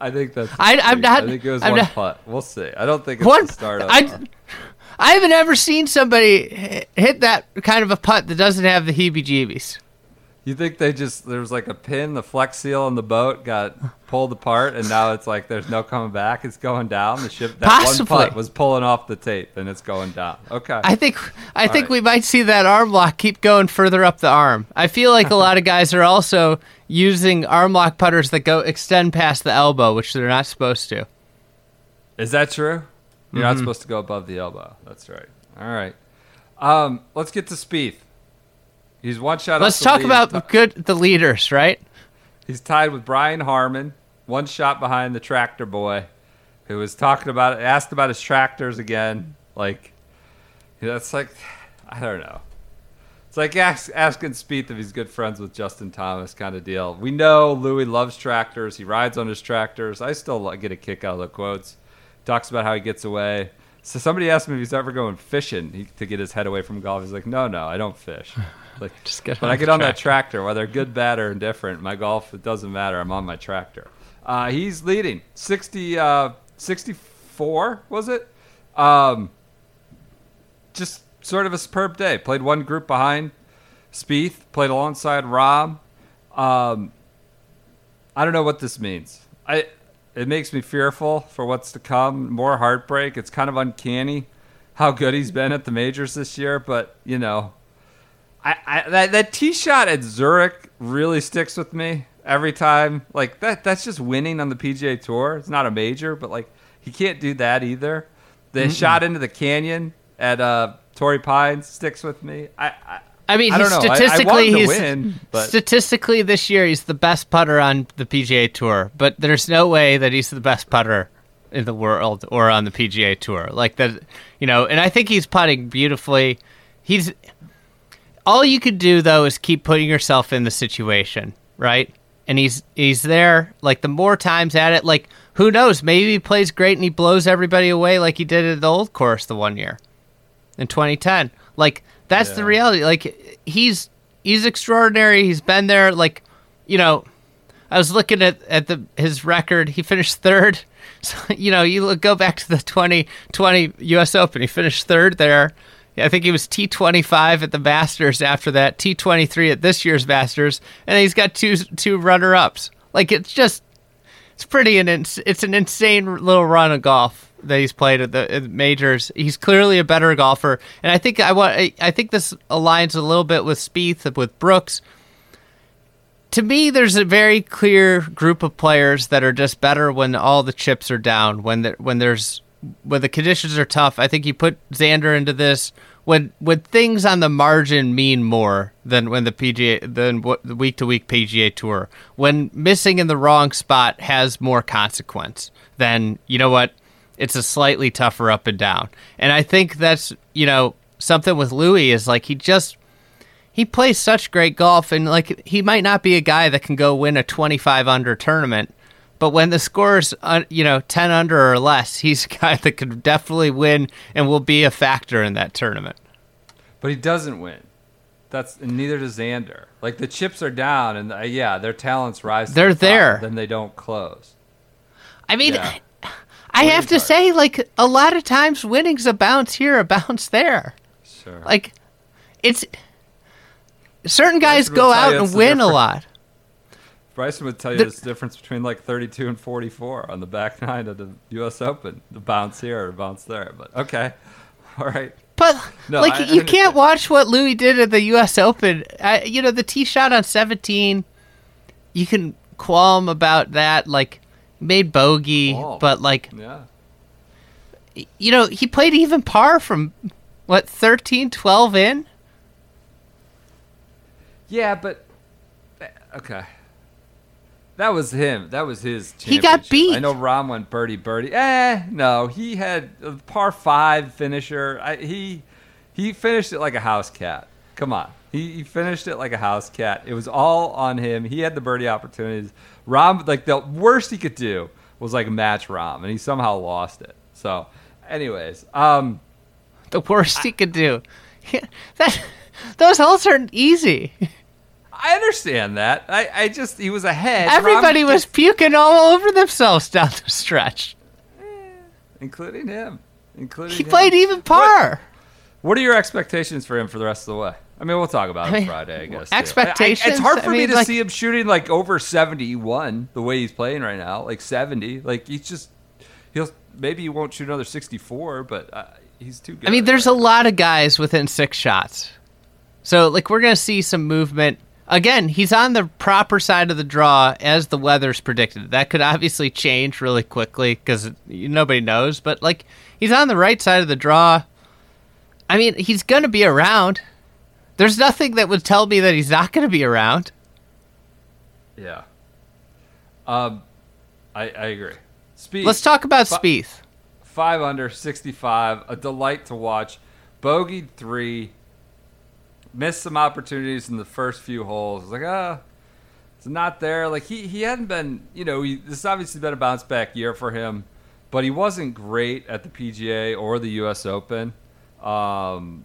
I think that's. I- I'm not- I think it was I'm one not- putt. We'll see. I don't think it's One, the start of. I, I haven't ever seen somebody hit that kind of a putt that doesn't have the heebie-jeebies. You think they just there was like a pin, the flex seal on the boat got pulled apart, and now it's like there's no coming back. It's going down. The ship that Possibly. one putt was pulling off the tape, and it's going down. Okay. I think I think right. we might see that arm lock keep going further up the arm. I feel like a lot of guys are also using arm lock putters that go extend past the elbow, which they're not supposed to. Is that true? You're Mm-hmm. not supposed to go above the elbow. That's right. All right. Um, let's get to Spieth. He's one shot. Let's talk lead. about good the leaders, right? He's tied with Brian Harman, one shot behind the tractor boy, who was talking about asked about his tractors again. Like, that's like, I don't know. It's like ask, asking Spieth if he's good friends with Justin Thomas, kind of deal. We know Louis loves tractors. He rides on his tractors. I still get a kick out of the quotes. Talks about how he gets away. So somebody asked him if he's ever going fishing he, to get his head away from golf. He's like, no, no, I don't fish. Like, Just get but on I get on that tractor, whether good, bad, or indifferent. My golf, it doesn't matter. I'm on my tractor. Uh, he's leading 60, uh, 64, was it? Um, just sort of a superb day. Played one group behind Spieth, played alongside Rahm. Um, I don't know what this means. I it makes me fearful for what's to come. More heartbreak. It's kind of uncanny how good he's been at the majors this year, but you know, I, I that that tee shot at Zurich really sticks with me every time. Like that that's just winning on the PGA Tour. It's not a major, but like he can't do that either. The shot into the canyon at uh Torrey Pines sticks with me. I, I I mean, I he's don't. I- I statistically, want him to he's win, but- statistically this year he's the best putter on the PGA Tour. But there's no way that he's the best putter in the world or on the PGA Tour. Like that, you know. And I think he's putting beautifully. He's all you could do though is keep putting yourself in the situation, right? And he's he's there. Like the more times at it, like who knows? Maybe he plays great and he blows everybody away like he did at the old course the one year in 2010. Like that's the reality. Like he's he's extraordinary. He's been there. Like you know, I was looking at at the his record. He finished third. So you know, you look, go back to the 2020 U.S. Open. He finished third there. I think he was T25 at the Masters after that, T23 at this year's Masters, and he's got two two runner ups. Like it's just it's pretty an ins- it's an insane little run of golf that he's played at the, at majors. He's clearly a better golfer, and I think I want I, think this aligns a little bit with Spieth with Brooks. To me, there's a very clear group of players that are just better when all the chips are down. When there, when there's when the conditions are tough. I think you put Xander into this when when things on the margin mean more than when the PGA than what the week to week PGA Tour. When missing in the wrong spot has more consequence than you know what. It's a slightly tougher up and down, and I think that's you know something with Louis is like he just he plays such great golf and like he might not be a guy that can go win a 25 under tournament but when the score's uh, you know 10 under or less he's a guy that could definitely win and will be a factor in that tournament But he doesn't win. That's and neither does Xander. Like the chips are down, and uh, yeah, their talents rise. They're the there. then they don't close. i mean Yeah. I have to say like a lot of times winning's a bounce here a bounce there Sure. like it's certain guys go out and win a lot Bryson would tell you the- this difference between like 32 and 44 on the back nine of the U.S. Open. The bounce here or bounce there. But okay, all right. But No, like I- I you can't watch what Louis did at the U.S. Open. I, you know the tee shot on seventeen. You can qualm about that. Like made bogey, Qualm. but like Yeah. you know he played even par from what 13, 12 in. Yeah, but eh, okay. That was him. That was his. He got beat. I know Rahm went birdie birdie. Eh, no, he had a par five finisher. I, he he finished it like a house cat. Come on, he, he finished it like a house cat. It was all on him. He had the birdie opportunities. Rahm, like the worst he could do was like match Rahm, and he somehow lost it. So, anyways, um, The worst he could do. that those holes aren't easy. I understand that. I, I just he was ahead. Rahm Everybody was just- puking all over themselves down the stretch. including him, including He him. played even par. What are your expectations for him for the rest of the way? I mean, we'll talk about I it mean, Friday, I guess. expectations? I- it's hard for me to like- see him shooting like over seventy-one the way he's playing right now, like seventy. Like he's just he'll maybe he won't shoot another sixty-four, but uh, he's too good. I mean, there's a lot of guys within six shots. So, like, we're going to see some movement. Again, he's on the proper side of the draw as the weather's predicted. That could obviously change really quickly because nobody knows. But, like, he's on the right side of the draw. I mean, he's going to be around. There's nothing that would tell me that he's not going to be around. yeah. Um, I I agree. Spieth. Let's talk about Fi- Spieth. five under, 65, a delight to watch. Bogeyed three, missed some opportunities in the first few holes. Like, ah, it's not there. Like he, he hadn't been, you know, he, this has obviously been a bounce back year for him, but he wasn't great at the PGA or the U.S. Open. Um,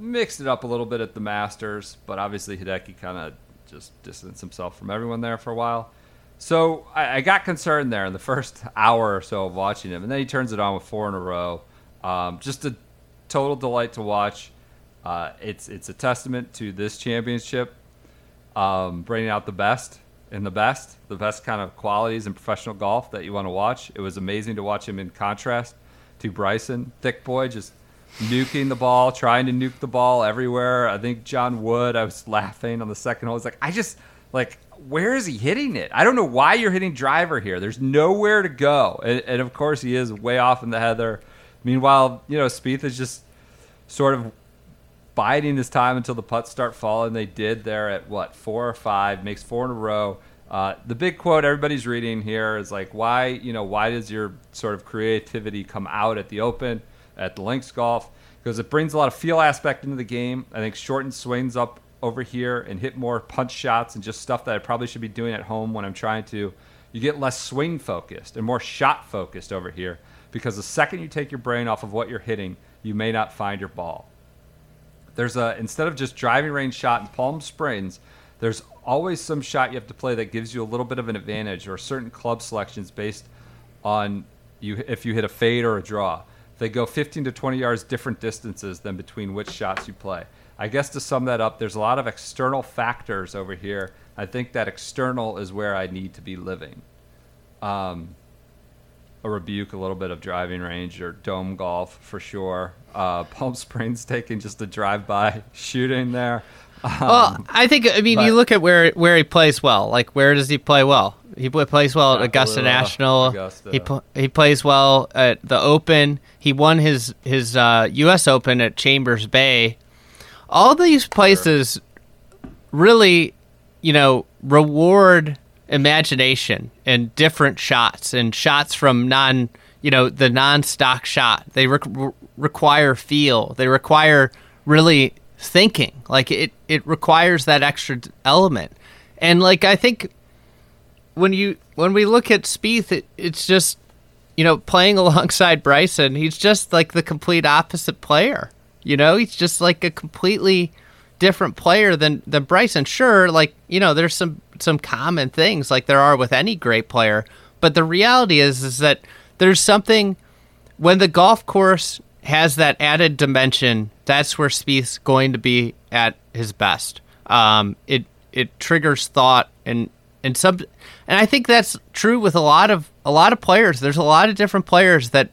mixed it up a little bit at the Masters, but obviously Hideki kind of just distanced himself from everyone there for a while. So I, I got concerned there in the first hour or so of watching him, and then he turns it on with four in a row. Um, just a total delight to watch. Uh, it's it's a testament to this championship, um, bringing out the best in the best, the best kind of qualities in professional golf that you want to watch. It was amazing to watch him in contrast to Bryson, thick boy, just nuking the ball, trying to nuke the ball everywhere. I think John Wood, I was laughing on the second hole. It's like I just like where is he hitting it? I don't know why you're hitting driver here. There's nowhere to go, and, and of course he is way off in the heather. Meanwhile, you know Spieth is just sort of biding his time until the putts start falling. They did there at what four or five, makes four in a row. Uh, the big quote everybody's reading here is like, why you know why does your sort of creativity come out at the Open, at the Links Golf? Because it brings a lot of feel aspect into the game. I think shortened swings up over here and hit more punch shots and just stuff that I probably should be doing at home when I'm trying to. You get less swing focused and more shot focused over here because the second you take your brain off of what you're hitting, you may not find your ball. There's a instead of just driving range shot in Palm Springs, there's always some shot you have to play that gives you a little bit of an advantage or certain club selections based on you if you hit a fade or a draw. They go 15 to 20 yards different distances than between which shots you play. I guess to sum that up, there's a lot of external factors over here. I think that external is where I need to be living. Um, a rebuke, a little bit of driving range or dome golf for sure. Uh, Palm Springs taking just a drive-by shooting there. Um, Well, I think I mean you look at where where he plays well. Like where does he play well? He plays well at Augusta National. Augusta. He pl- he plays well at the Open. He won his his uh, U.S. Open at Chambers Bay. All these places really, you know, reward imagination and different shots and shots from non, you know, the non-stock shot. They re- re- require feel. They require really thinking. Like it, it requires that extra element. And like I think when you when we look at Spieth, it, it's just you know playing alongside Bryson. He's just like the complete opposite player. You know, he's just like a completely different player than than Bryson. Sure, like you know, there's some some common things like there are with any great player, but the reality is is that there's something when the golf course has that added dimension. That's where Spieth's going to be at his best. Um, it it triggers thought and and some and I think that's true with a lot of a lot of players. There's a lot of different players that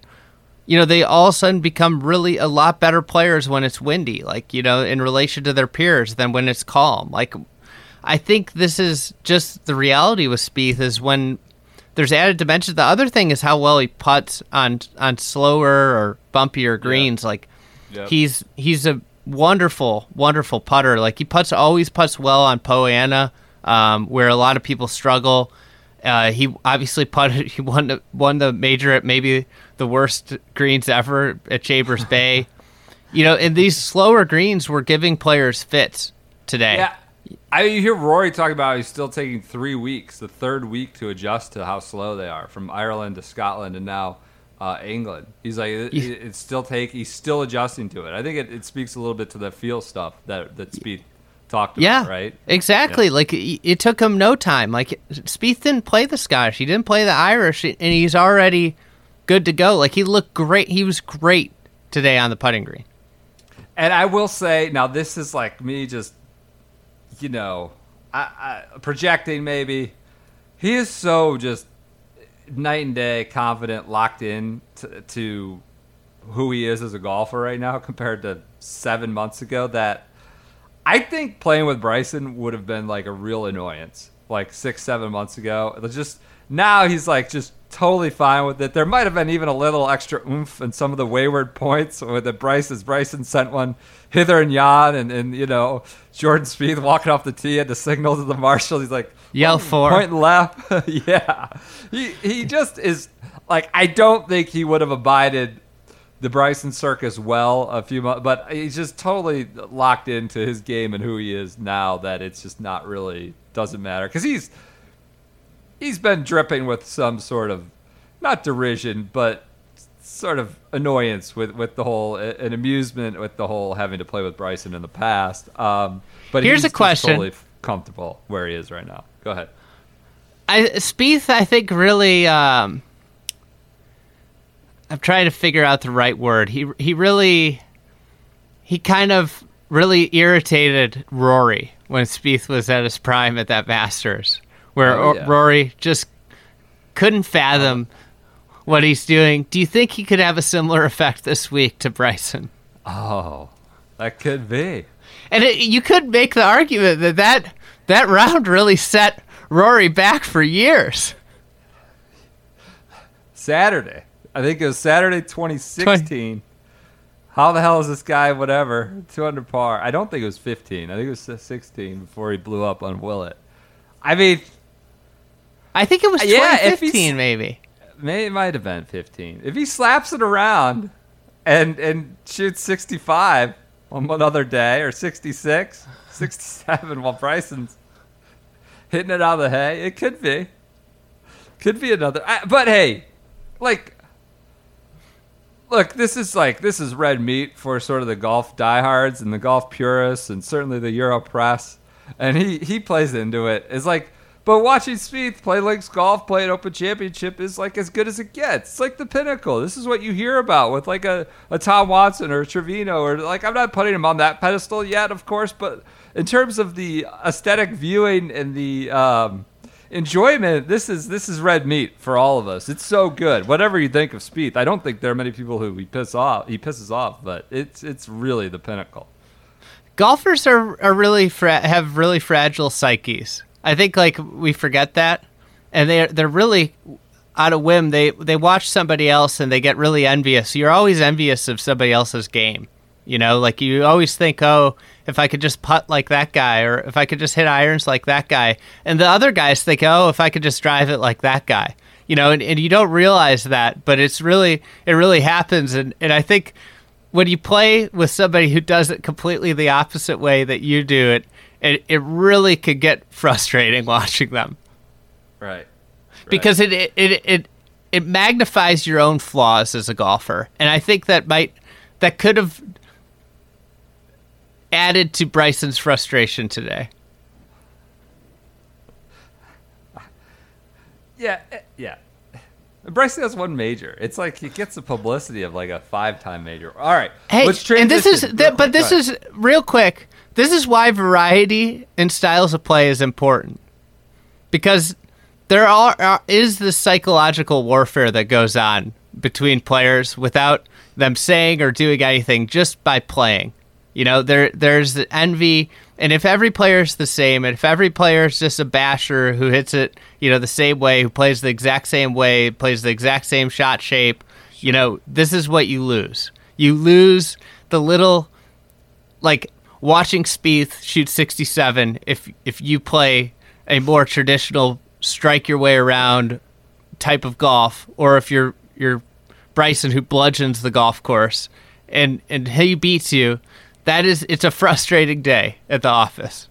you know they all of a sudden become really a lot better players when it's windy, like you know in relation to their peers than when it's calm. Like I think this is just the reality with Spieth is when there's added dimension. The other thing is how well he puts on on slower or bumpier greens. Like Yep. he's he's a wonderful wonderful putter. Like he puts always puts well on Poa annua, um, where a lot of people struggle. Uh, he obviously putted. He won the, won the major at maybe the worst greens ever at Chambers Bay. You know, and these slower greens were giving players fits today. Yeah. I you hear Rory talk about he's still taking three weeks, the third week to adjust to how slow they are from Ireland to Scotland and now uh, England. He's like it, it's still take he's still adjusting to it. I think it, it speaks a little bit to the feel stuff that that Spieth talked about, Yeah, right? Exactly. Like it, it took him no time. Like Spieth didn't play the Scottish, he didn't play the Irish, and he's already good to go. Like he looked great. He was great today on the putting green. And I will say, now this is like me just, you know, I, I, projecting maybe. He is so just night and day confident, locked in to, to who he is as a golfer right now compared to seven months ago that I think playing with Bryson would have been like a real annoyance, like six, seven months ago. It was just now he's like just totally fine with it. There might have been even a little extra oomph in some of the wayward points with the Bryce as Bryson sent one hither and yon, and, and you know Jordan Spieth walking off the tee had to signal to the marshal. He's like Yell for. point left. yeah, he he just is like I don't think he would have abided the Bryson circus well a few months, but he's just totally locked into his game and who he is now that it's just not really doesn't matter because he's he's been dripping with some sort of not derision but sort of annoyance with with the whole an amusement with the whole having to play with Bryson in the past. Um, but Here's he's a question. totally comfortable where he is right now. Go ahead. I Spieth, I think, really. Um, I'm trying to figure out the right word. He he really, he kind of really irritated Rory when Spieth was at his prime at that Masters, where Oh, yeah. Rory just couldn't fathom oh. what he's doing. Do you think he could have a similar effect this week to Bryson? Oh, that could be. And it, you could make the argument that, that that round really set Rory back for years. Saturday. I think it was Saturday 2016. How the hell is this guy, whatever, 200 par? I don't think it was 15. I think it was 16 before he blew up on Willett. I mean, I think it was Yeah, if 2015, he's- maybe. May it might have been 15. If he slaps it around and and shoots 65 on one other day, or 66, 67, while Bryson's hitting it out of the hay, it could be. Could be another. I, but hey, like, look, this is like this is red meat for sort of the golf diehards and the golf purists, and certainly the Euro press. And he he plays into it. It's like, but watching Spieth play links golf, play an Open Championship is like as good as it gets. It's like the pinnacle. This is what you hear about with like a, a Tom Watson or Trevino or like I'm not putting him on that pedestal yet, of course, but in terms of the aesthetic viewing and the um, enjoyment, this is this is red meat for all of us. It's so good. Whatever you think of Spieth, I don't think there are many people who he piss off. He pisses off, but it's it's really the pinnacle. Golfers are, are really fra- have really fragile psyches. I think like we forget that, and they they're really out of whim. They they watch somebody else and they get really envious. You're always envious of somebody else's game. You know, like you always think, oh, if I could just putt like that guy, or if I could just hit irons like that guy, and the other guys think, oh, if I could just drive it like that guy. You know, and, and you don't realize that, but it's really it really happens, and and I think when you play with somebody who does it completely the opposite way that you do it, it, it really could get frustrating watching them Right. because it, it it it it magnifies your own flaws as a golfer, and I think that might that could have added to Bryson's frustration today. Yeah, eh, yeah. Bryson has one major. It's like he gets the publicity of like a five-time major. All right, Hey, let's and this is th- but this is real quick. This is why variety in styles of play is important because there are, are is this psychological warfare that goes on between players without them saying or doing anything just by playing. You know, there there's the envy, and if every player's the same, and if every player's just a basher who hits it, you know, the same way, who plays the exact same way, plays the exact same shot shape, you know, this is what you lose. You lose the little, like watching Spieth shoot 67. If if you play a more traditional strike your way around type of golf, or if you're you're Bryson who bludgeons the golf course and and he beats you, that is it's a frustrating day at the office.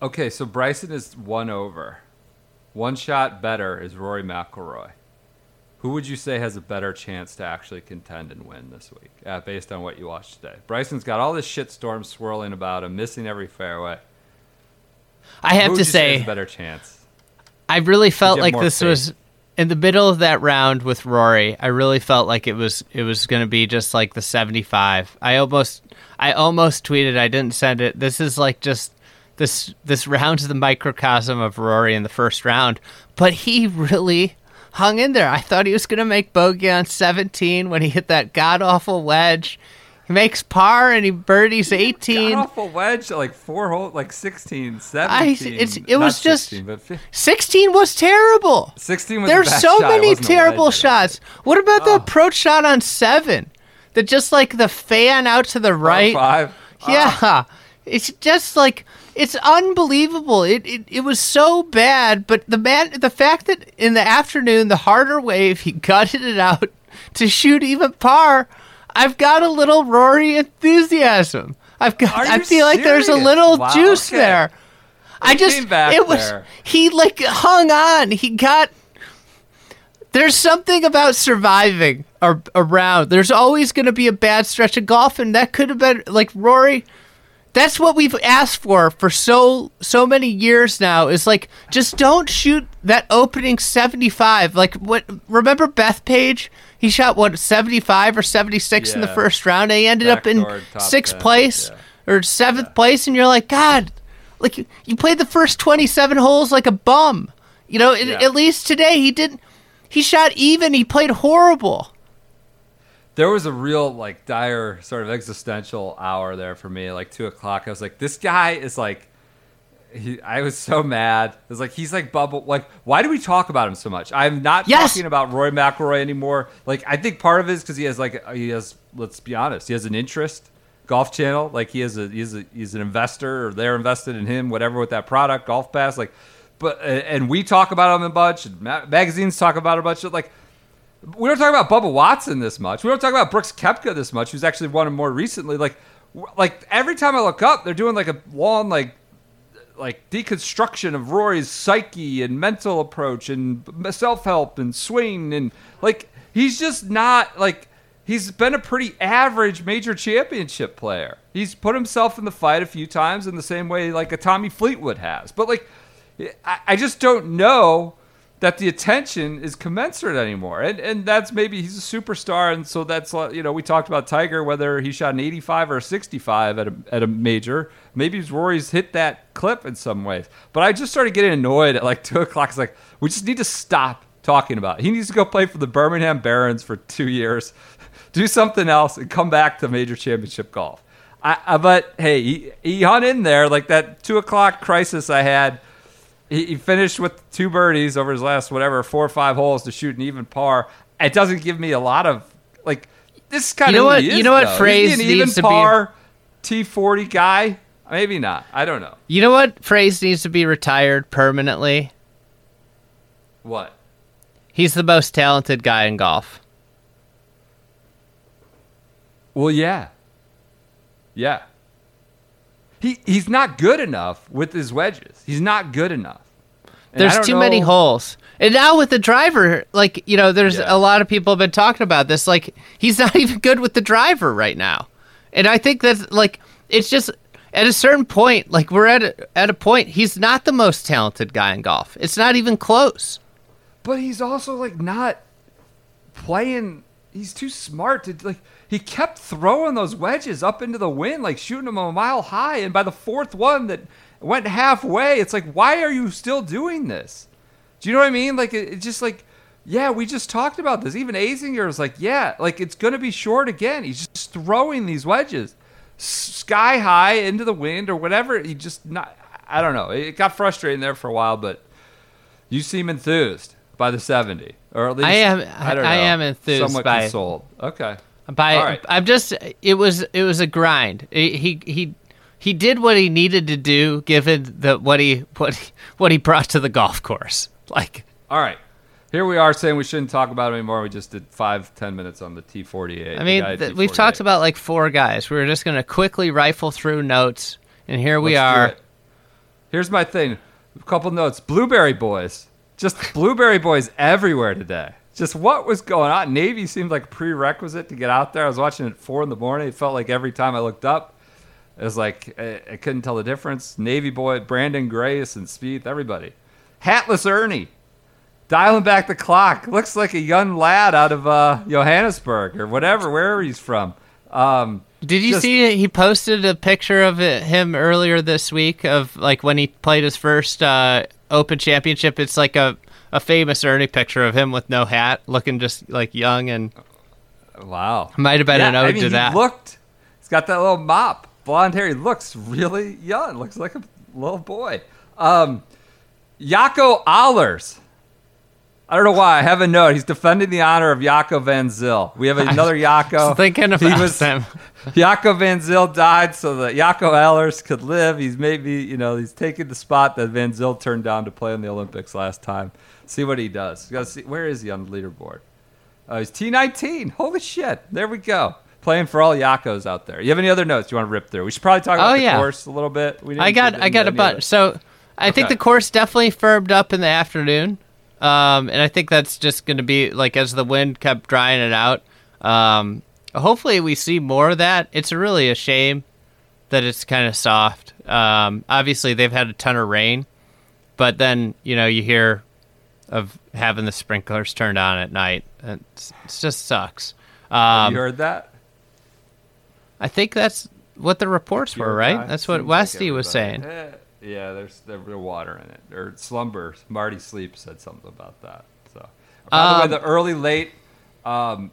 Okay, so Bryson is one over. One shot better is Rory McIlroy. Who would you say has a better chance to actually contend and win this week, uh, based on what you watched today? Bryson's got all this shitstorm swirling about him, missing every fairway. I Who have would to you say has say, a better chance. I really felt like this faith? was in the middle of that round with Rory. I really felt like it was it was going to be just like the 75. I almost I almost tweeted I didn't send it. This is like just this this round's the microcosm of Rory in the first round, but he really hung in there. I thought he was going to make bogey on 17 when he hit that god awful wedge. He makes par and he birdies 18. God awful wedge, like four hole, like 16, 17. I- it's- it was just- 16, but 16 was terrible. 16 was There's so shot. Many terrible shots. What about the approach shot on seven? That just like the fan out to the right. Five. Ah. Yeah, it's just like it's unbelievable. It, it it was so bad, but the man, the fact that in the afternoon the harder wave he gutted it out to shoot even par. I've got a little Rory enthusiasm. I've got. I feel like there's a little Wow, juice okay. there. I just it was there. he like hung on. He got there's something about surviving ar- around. There's always going to be a bad stretch of golf, and that could have been like Rory. that's what we've asked for for so so many years now. Is like just don't shoot that opening seventy five. Like what? Remember Bethpage? He shot what seventy five or seventy six in the first round. And he ended up in sixth 10, place yeah. or seventh place, and you're like, God, like you, you played the first twenty seven holes like a bum. You know, at- Yeah. at least today he didn't. He shot even. He played horrible. there was a real like dire sort of existential hour there for me like two o'clock i was like this guy is like he, i was so mad it was like he's like bubble like why do we talk about him so much i'm not Yes! talking about roy mcilroy anymore like i think part of it is because he has like he has let's be honest he has an interest golf channel like he has a he's a he's an investor or they're invested in him whatever with that product golf pass like but and we talk about him a bunch and ma- magazines talk about it a bunch like we don't talk about Bubba Watson this much. We don't talk about Brooks Koepka this much, who's actually won him more recently. Like, like every time I look up, they're doing like a long like like deconstruction of Rory's psyche and mental approach and self help and swing and like he's just not like he's been a pretty average major championship player. He's put himself in the fight a few times in the same way like a Tommy Fleetwood has, but like I, I just don't know that the attention is commensurate anymore. And and that's maybe he's a superstar, and so that's uh, you know we talked about Tiger whether he shot an 85 or a 65 at a at a major. Maybe Rory's hit that clip in some ways. But I just started getting annoyed at like two o'clock. It's like we just need to stop talking about. It. He needs to go play for the Birmingham Barons for two years, do something else, and come back to major championship golf. I, I but hey, he, he hung in there like that two o'clock crisis I had he, he finished with two birdies over his last whatever four or five holes to shoot an even par. It doesn't give me a lot of like this is kind You of know who what- you know what though. Is phrase he an needs even to par T forty guy? Maybe not. I don't know You know what phrase needs to be retired permanently? what. He's the most talented guy in golf. Well, yeah, yeah. He he's not good enough with his wedges. He's not good enough. And There's too many holes. And now with the driver, like, you know, there's Yeah. a lot of people have been talking about this. Like, he's not even good with the driver right now. And I think that's like, it's just at a certain point, like, we're at a, at a point, he's not the most talented guy in golf. It's not even close. but he's also like not playing. He's too smart to like. He kept throwing those wedges up into the wind, like shooting them a mile high. And by the fourth one that went halfway, it's like, why are you still doing this? Do you know what I mean? Like, it, it's just like, yeah, we just talked about this. Even Azinger was like, yeah, like it's gonna be short again. He's just throwing these wedges sky high into the wind or whatever. He just not. I don't know. It got frustrating there for a while, but you seem enthused by the 70 or at least I am- I, don't know, I am enthused somewhat by- consoled okay By All right. I'm just it was it was a grind. He he he, did what he needed to do given the what he what he, what he brought to the golf course. Like all right here we are saying we shouldn't talk about it anymore we just did five ten minutes on the t48 I mean, th- we've talked about like four guys. We were just going to quickly rifle through notes, and here we are. here's my thing a couple notes blueberry boys just blueberry boys everywhere today just what was going on navy seemed like a prerequisite to get out there i was watching it at four in the morning it felt like every time i looked up It was like I, I couldn't tell the difference. Navy boy, Branden Grace and Spieth, everybody. Hatless Ernie, dialing back the clock. Looks like a young lad out of uh, Johannesburg or whatever, wherever he's from. Um, Did you Just- see he posted a picture of it, him earlier this week of like when he played his first uh, Open Championship? It's like a, a famous Ernie picture of him with no hat, looking just like young and wow, might have been an ode I mean, to he that. looked. He's got that little mop, blonde hair. He looks really young. Looks like a little boy. Um, Jaco Ahlers. I don't know why. I have a note. He's defending the honor of Jaco Van Zyl. We have another Jaco. thinking He about was- him. Jaco Van Zyl died so that Jaco Ahlers could live. He's maybe, you know, he's taking the spot that Van Zyl turned down to play in the Olympics last time. See what he does. You gotta see where is he on the leaderboard? Uh, he's T19. Holy shit. There we go. Playing for all Jacos out there. You have any other notes you want to rip through? We should probably talk about Oh, the yeah. course a little bit. We I got I got a bunch. So I think the course definitely firmed up in the afternoon, um, and I think that's just going to be like as the wind kept drying it out. Um, hopefully, we see more of that. It's really a shame that it's kind of soft. Um, obviously, they've had a ton of rain, but then you know you hear of having the sprinklers turned on at night. It's, it just sucks. Um, you heard that? I think that's what the reports were, right? That's what Seems like Westy was saying. Yeah, there's there's water in it or slumber. Marty Sleep said something about that. So, by the way, Um, the early late, um,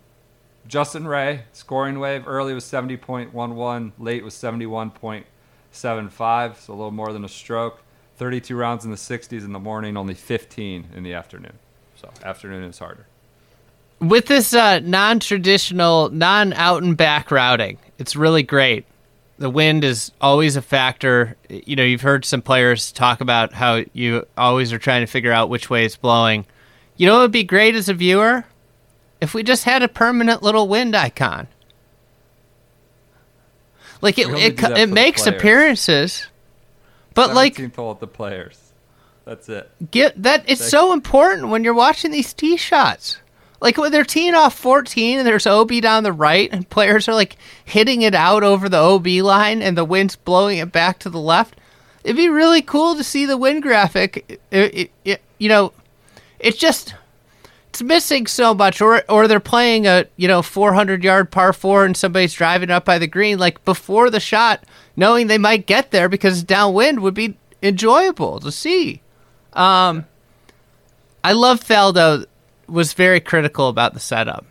Justin Ray scoring wave early was seventy point one one, late was seventy one point seven five, so a little more than a stroke. Thirty two rounds in the sixties in the morning, only fifteen in the afternoon. So afternoon is harder. With this uh, non-traditional, non-out and back routing, it's really great. The wind is always a factor. You know, you've heard some players talk about how you always are trying to figure out which way it's blowing. You know it would be great as a viewer? If we just had a permanent little wind icon. Like it, it, it makes players. appearances, but like 17th hole at the players. That's it. get that it's so important when you're watching these tee shots. Like when they're teeing off 14 and there's OB down the right and players are like hitting it out over the OB line and the wind's blowing it back to the left. It'd be really cool to see the wind graphic. It, it, it, you know, it's just it's missing so much or or they're playing a, you know, 400 yard par 4 and somebody's driving up by the green like before the shot knowing they might get there because downwind would be enjoyable to see. Um, I love Faldo was very critical about the setup.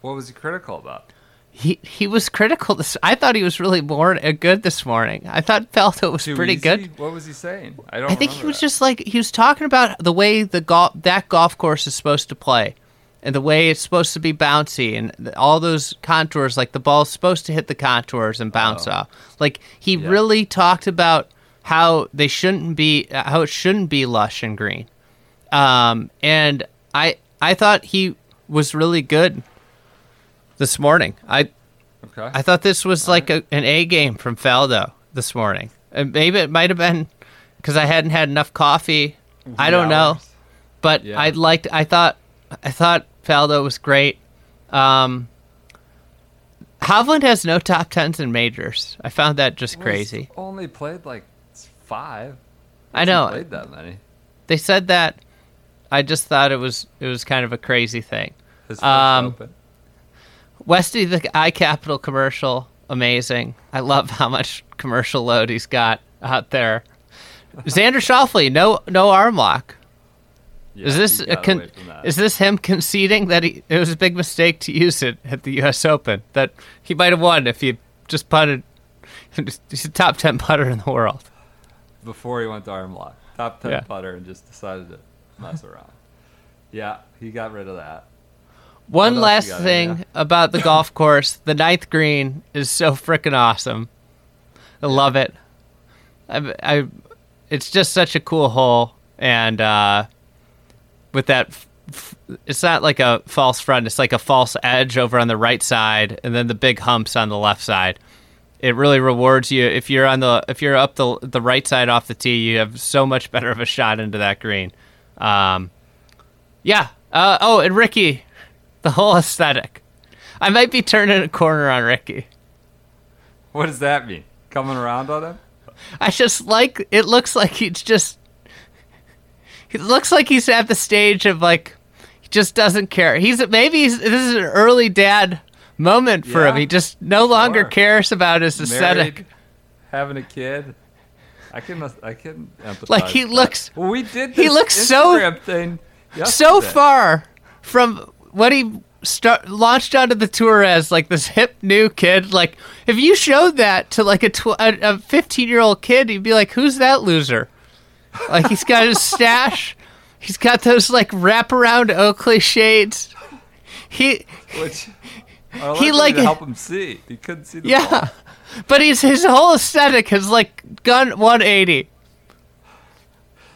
What was he critical about? He he was critical. This I thought he was really more uh, good this morning. I thought Faldo was Too pretty easy? good. What was he saying? I don't. I think he was that. just like he was talking about the way the golf that golf course is supposed to play, and the way it's supposed to be bouncy, and all those contours. Like the ball's supposed to hit the contours and bounce off. Like he Yeah. really talked about how they shouldn't be, how it shouldn't be lush and green. Um, and I I thought he was really good this morning. I Okay. I thought this was like a, an A game from Faldo this morning. And maybe it might have been because I hadn't had enough coffee. I don't know, but Yeah. I liked. I thought. I thought Faldo was great. Um, Hovland has no top tens in majors. I found that just Well, crazy. Only played like five. I know Played that many. they said that. I just thought it was it was kind of a crazy thing. Um. Westy the iCapital commercial, amazing. I love how much commercial load he's got out there. Xander Schauffele, no no arm lock. Yeah, is this con- away from that. is this him conceding that he it was a big mistake to use it at the U.S. Open? That he might have won if he just putted. He's a top ten putter in the world. before he went to arm lock? Top ten Yeah. putter and just decided to mess around. Yeah, he got rid of that. One What last thing about the golf course: the ninth green is so freaking awesome. I love it. I, I, it's just such a cool hole, and uh, with that, f- f- it's not like a false front; it's like a false edge over on the right side, and then the big humps on the left side. It really rewards you if you're on the if you're up the the right side off the tee. You have so much better of a shot into that green. Um, yeah. Uh, oh, and Ricky, the whole aesthetic. I might be turning a corner on Ricky. What does that mean? Coming around on him? I just like it. Looks like he's just. It looks like he's at the stage of like, he just doesn't care. He's maybe he's, this is an early dad moment for him. He just no longer sure. cares about his aesthetic. Married, having a kid. I can I can empathize. Like, he looks- Well, we did. he looks so- Instagram thing. so far from what he start, launched onto the tour as like this hip new kid like if you showed that to like a tw- a 15 year old kid he'd be like who's that loser like he's got his stash he's got those like wraparound oakley shades he Which He like- help him see. He couldn't see the yeah ball. But he's his whole aesthetic has like gun 180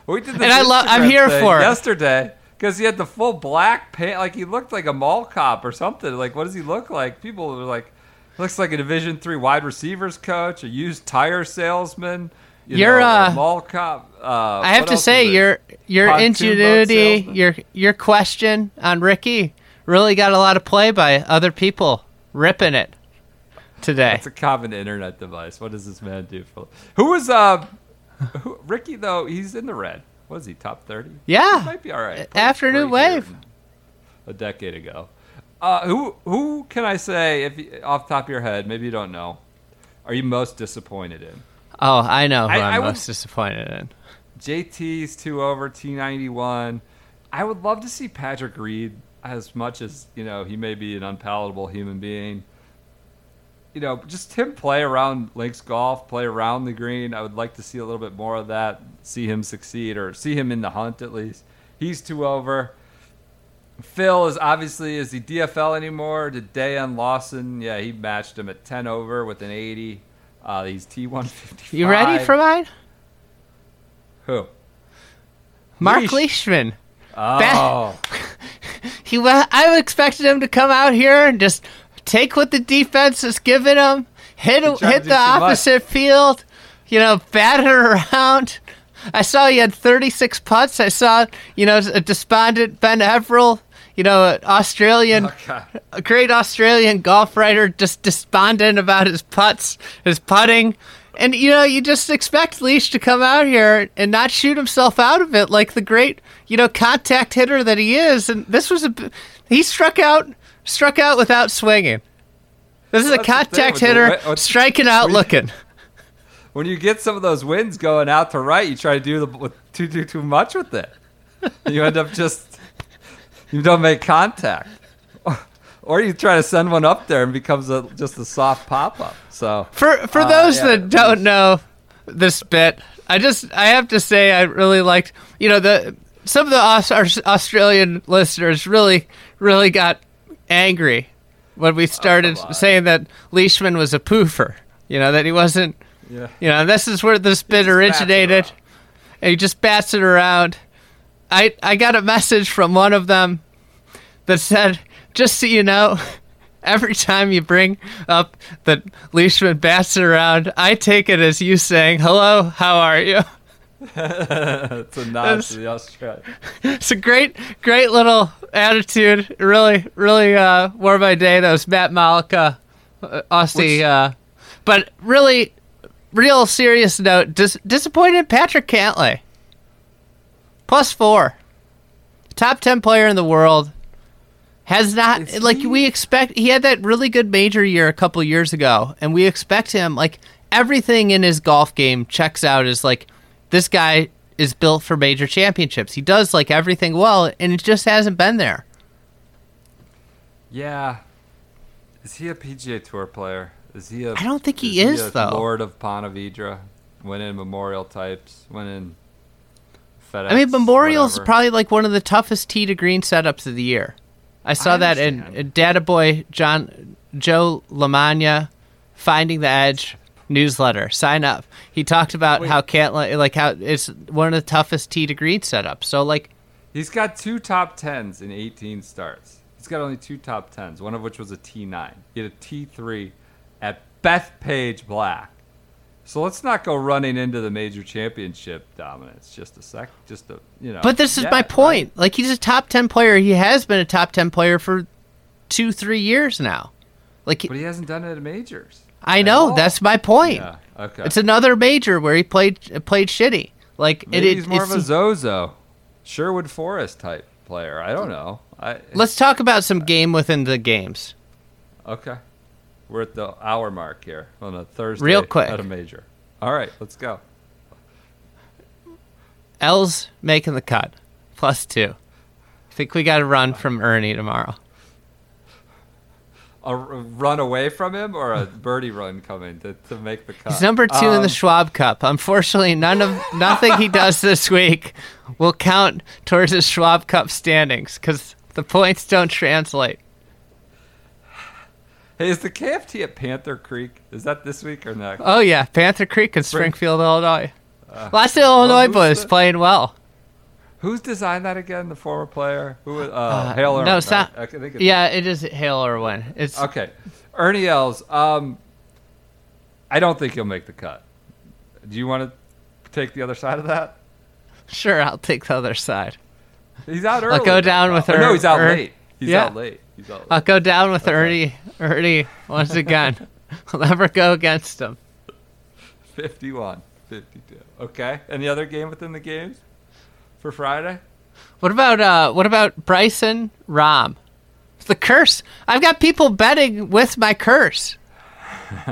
We did this And I lo- I'm here for it. yesterday because he had the full black paint. Like he looked like a mall cop or something. Like what does he look like? People were like, looks like a Division three wide receivers coach, a used tire salesman. You You're, know, a uh, mall cop. Uh, I have to say your your ingenuity, your your question on Ricky really got a lot of play by other people ripping it. Today. It's a common internet device. What does this man do for? Who was uh, who, Ricky though? He's in the red. Was he top thirty? Yeah. he might be all right. Played Afternoon wave. A decade ago. Uh, who who can I say if you, off the top of your head? Maybe you don't know. Are you most disappointed in? Oh, I know who I- am would- most disappointed in. JT's two over T ninety one. I would love to see Patrick Reed as much as you know he may be an unpalatable human being. You know, just him play around links golf, play around the green. I would like to see a little bit more of that. See him succeed, or see him in the hunt at least. He's two over. Phil is obviously is he DFL anymore? Did Dayan Lawson? Yeah, he matched him at ten over with an eighty. Uh, he's T one fifty. You ready for mine? who? Mark Leash. Leishman. Oh. He, wa- I expected him to come out here and just take what the defense is giving him, hit He tried to hit the too much. opposite field, you know, bat it around. I saw he had 36 putts. I saw, you know, a despondent Ben Everill, you know, Australian, Oh, a great Australian golf writer, just despondent about his putts, his putting. And, you know, you just expect Leash to come out here and not shoot himself out of it like the great, you know, contact hitter that he is. And this was a, he struck out, struck out without swinging. This is a the thing contact with the hitter striking out when you- looking. When you get some of those winds going out to right, you try to do the too too too much with it. You end up just you don't make contact, or you try to send one up there and becomes a, just a soft pop up. So For for Uh, those yeah, that don't know this bit, I just I have to say I really liked you know the some of the Aus- our Australian listeners really really got angry when we started oh, on. saying that Leishman was a poofer. You know that he wasn't. yeah, You know this is where this bit just bats it originated, and he just bats it around. I I got a message from one of them that said, "Just so you know." Every time you bring up that Leishman bats it around, I take it as you saying, "Hello, how are you?" it's a nod to the Australian. It's a great, great little attitude. Really, really uh, warmed my day. That was Matt Malika, uh, Aussie. Uh, but really, real serious note. Dis- disappointed Patrick Cantlay. Plus four. Top ten player in the world. Has not Is like he- we expect. He had that really good major year a couple years ago, and we expect him like everything in his golf game checks out as like this guy is built for major championships. He does like everything well, and it just hasn't been there. Yeah, is he a PGA Tour player? Is he a? I don't think he is is, a though. Lord of Ponte Vedra, winning Memorial types, winning. FedEx, I mean, Memorial's whatever. probably like one of the toughest tee to green setups of the year. I saw I that in, in Data Boy John Joe Lamagna, Finding the Edge newsletter. Sign up. He talked about Wait. how Cantlay like how it's one of the toughest tee to green setups. So like He's got two top tens in 18 starts. He's got only two top tens, one of which was a T9. He had a T3 at Bethpage Black. So let's not go running into the major championship dominance. Just a sec, just a you know. But this is yeah, my right? point. Like he's a top ten player. He has been a top ten player for two, three years now. Like But he hasn't done it at majors. I know all. that's my point. Yeah. Okay. It's another major where he played played shitty. Like Maybe it, he's it, more of a Zozo, Sherwood Forest type player. I don't know. I Let's talk about some game within the games. okay. We're at the hour mark here on a Thursday. Real quick. at a major. All right, let's go. Els making the cut, plus two. I think we got to run from Ernie tomorrow. A run away from him or a birdie run coming to, to make the cut? He's number two in Um, the Schwab Cup. Unfortunately, none of nothing he does this week will count towards his Schwab Cup standings because the points don't translate. Hey, is the KFT at Panther Creek? Is that this week or next? Oh yeah, Panther Creek in Springfield, Illinois. Lots of Illinois who's boys the- playing well. Who's designed that again? The former player? Who? Uh, Hale Irwin, no, it's right? I think Yeah, it is Hale Irwin. It's Okay, Ernie Els. Um, I don't think he'll make the cut. Do you want to take the other side of that? sure. I'll take the other side. He's out early. I'll go down with Or Er- No, he's out Er- late. He's Yeah. out late. He's out late. I'll go down with Ernie. Ernie once again. I'll never go against him. 51, 52. Okay. Any other game within the games for Friday? What about uh what about Bryson Rahm? The curse. I've got people betting with my curse.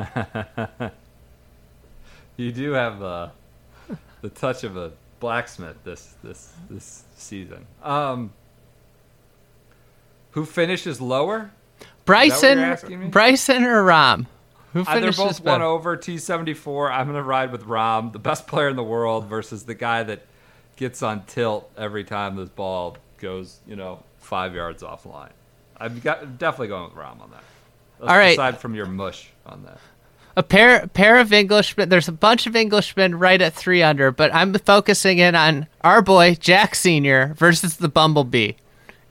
You do have uh, the touch of a blacksmith this this this season. Um, who finishes lower? Bryson? Bryson or Rahm? Who Uh, they're finishes both one over T74. I'm going to ride with Rahm, the best player in the world, versus the guy that gets on tilt every time this ball goes, you know, five yards off the line. I'm got, definitely going with Rahm on that. All right. Aside from your mush on that. a pair pair of Englishmen. There's a bunch of Englishmen right at three under, but I'm focusing in on our boy Jack Senior versus the Bumblebee,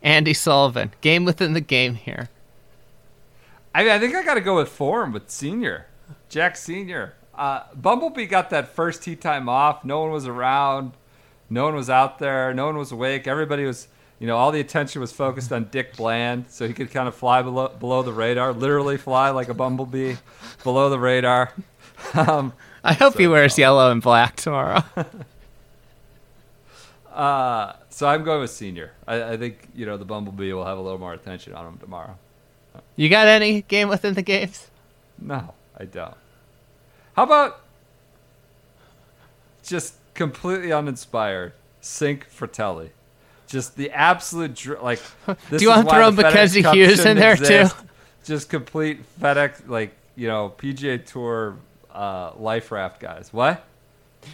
Andy Sullivan. Game within the game here. I mean, I think I got to go with form with Senior, Jack Senior. Uh, Bumblebee got that first tee time off. No one was around. No one was out there. No one was awake. Everybody was, you know, all the attention was focused on Dick Bland, so he could kind of fly below, below the radar, literally fly like a bumblebee below the radar. Um, I hope he wears yellow and black tomorrow. uh, so I'm going with Senior. I, I think you know the Bumblebee will have a little more attention on him tomorrow. you got any game within the games? No, I don't. How about just completely uninspired? Cink Frittelli. Just the absolute dr- like. This Do you is wanna throw Mackenzie Hughes in there, too? Just complete FedEx like you know PGA Tour uh, life raft guys. What?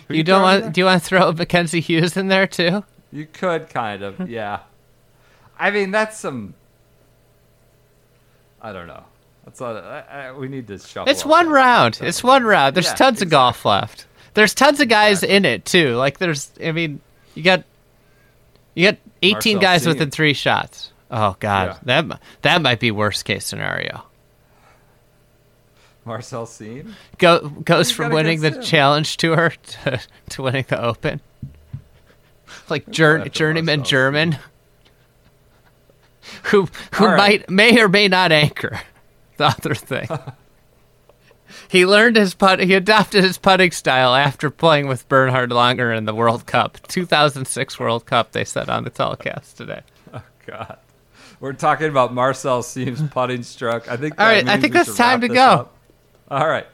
Who You don't want? Do you want to throw Mackenzie Hughes in there too? You could kind of, yeah. I mean, that's some. I don't know. That's. I, I, we need to shuffle. It's one round. It's one round. There's Yeah, tons of golf left. There's tons of guys in it too. Like there's, I mean, you got, you got 18 Marcel guys Siem. within three shots. Oh God, Yeah. that that might be worst case scenario. Marcel Siem. Go goes from winning the him? challenge tour to, to winning the Open. Like jour- journeyman Marcel German, who who All right. might may or may not anchor. The other thing. He learned his putt. He adopted his putting style after playing with Bernhard Langer in the World Cup, 2006 World Cup. They said on the telecast today. Oh God. We're talking about Marcel Siem's putting stroke. I think. All right, I think that's time to go. up. All right,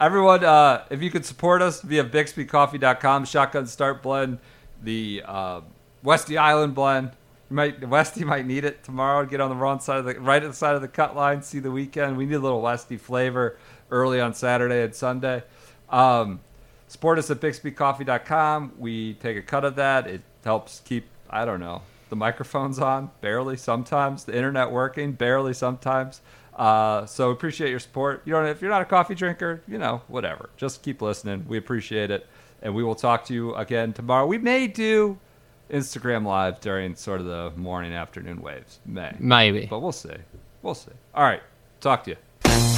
everyone. Uh, if you could support us via BixbyCoffee.com, Shotgun Start Blend, the uh, Westy Island Blend. You might Westy might need it tomorrow get on the wrong side of the right at the side of the cut line, see the weekend. We need a little Westy flavor early on Saturday and Sunday. Um, support us at BixbyCoffee.com. We take a cut of that. It helps keep, I don't know, the microphones on, barely sometimes, the internet working, barely sometimes. Uh, so appreciate your support. You don't, if you're not a coffee drinker, you know, whatever. Just keep listening. We appreciate it. And we will talk to you again tomorrow. We may do Instagram live during sort of the morning, afternoon waves. May. Maybe. But we'll see. We'll see. All right. Talk to you.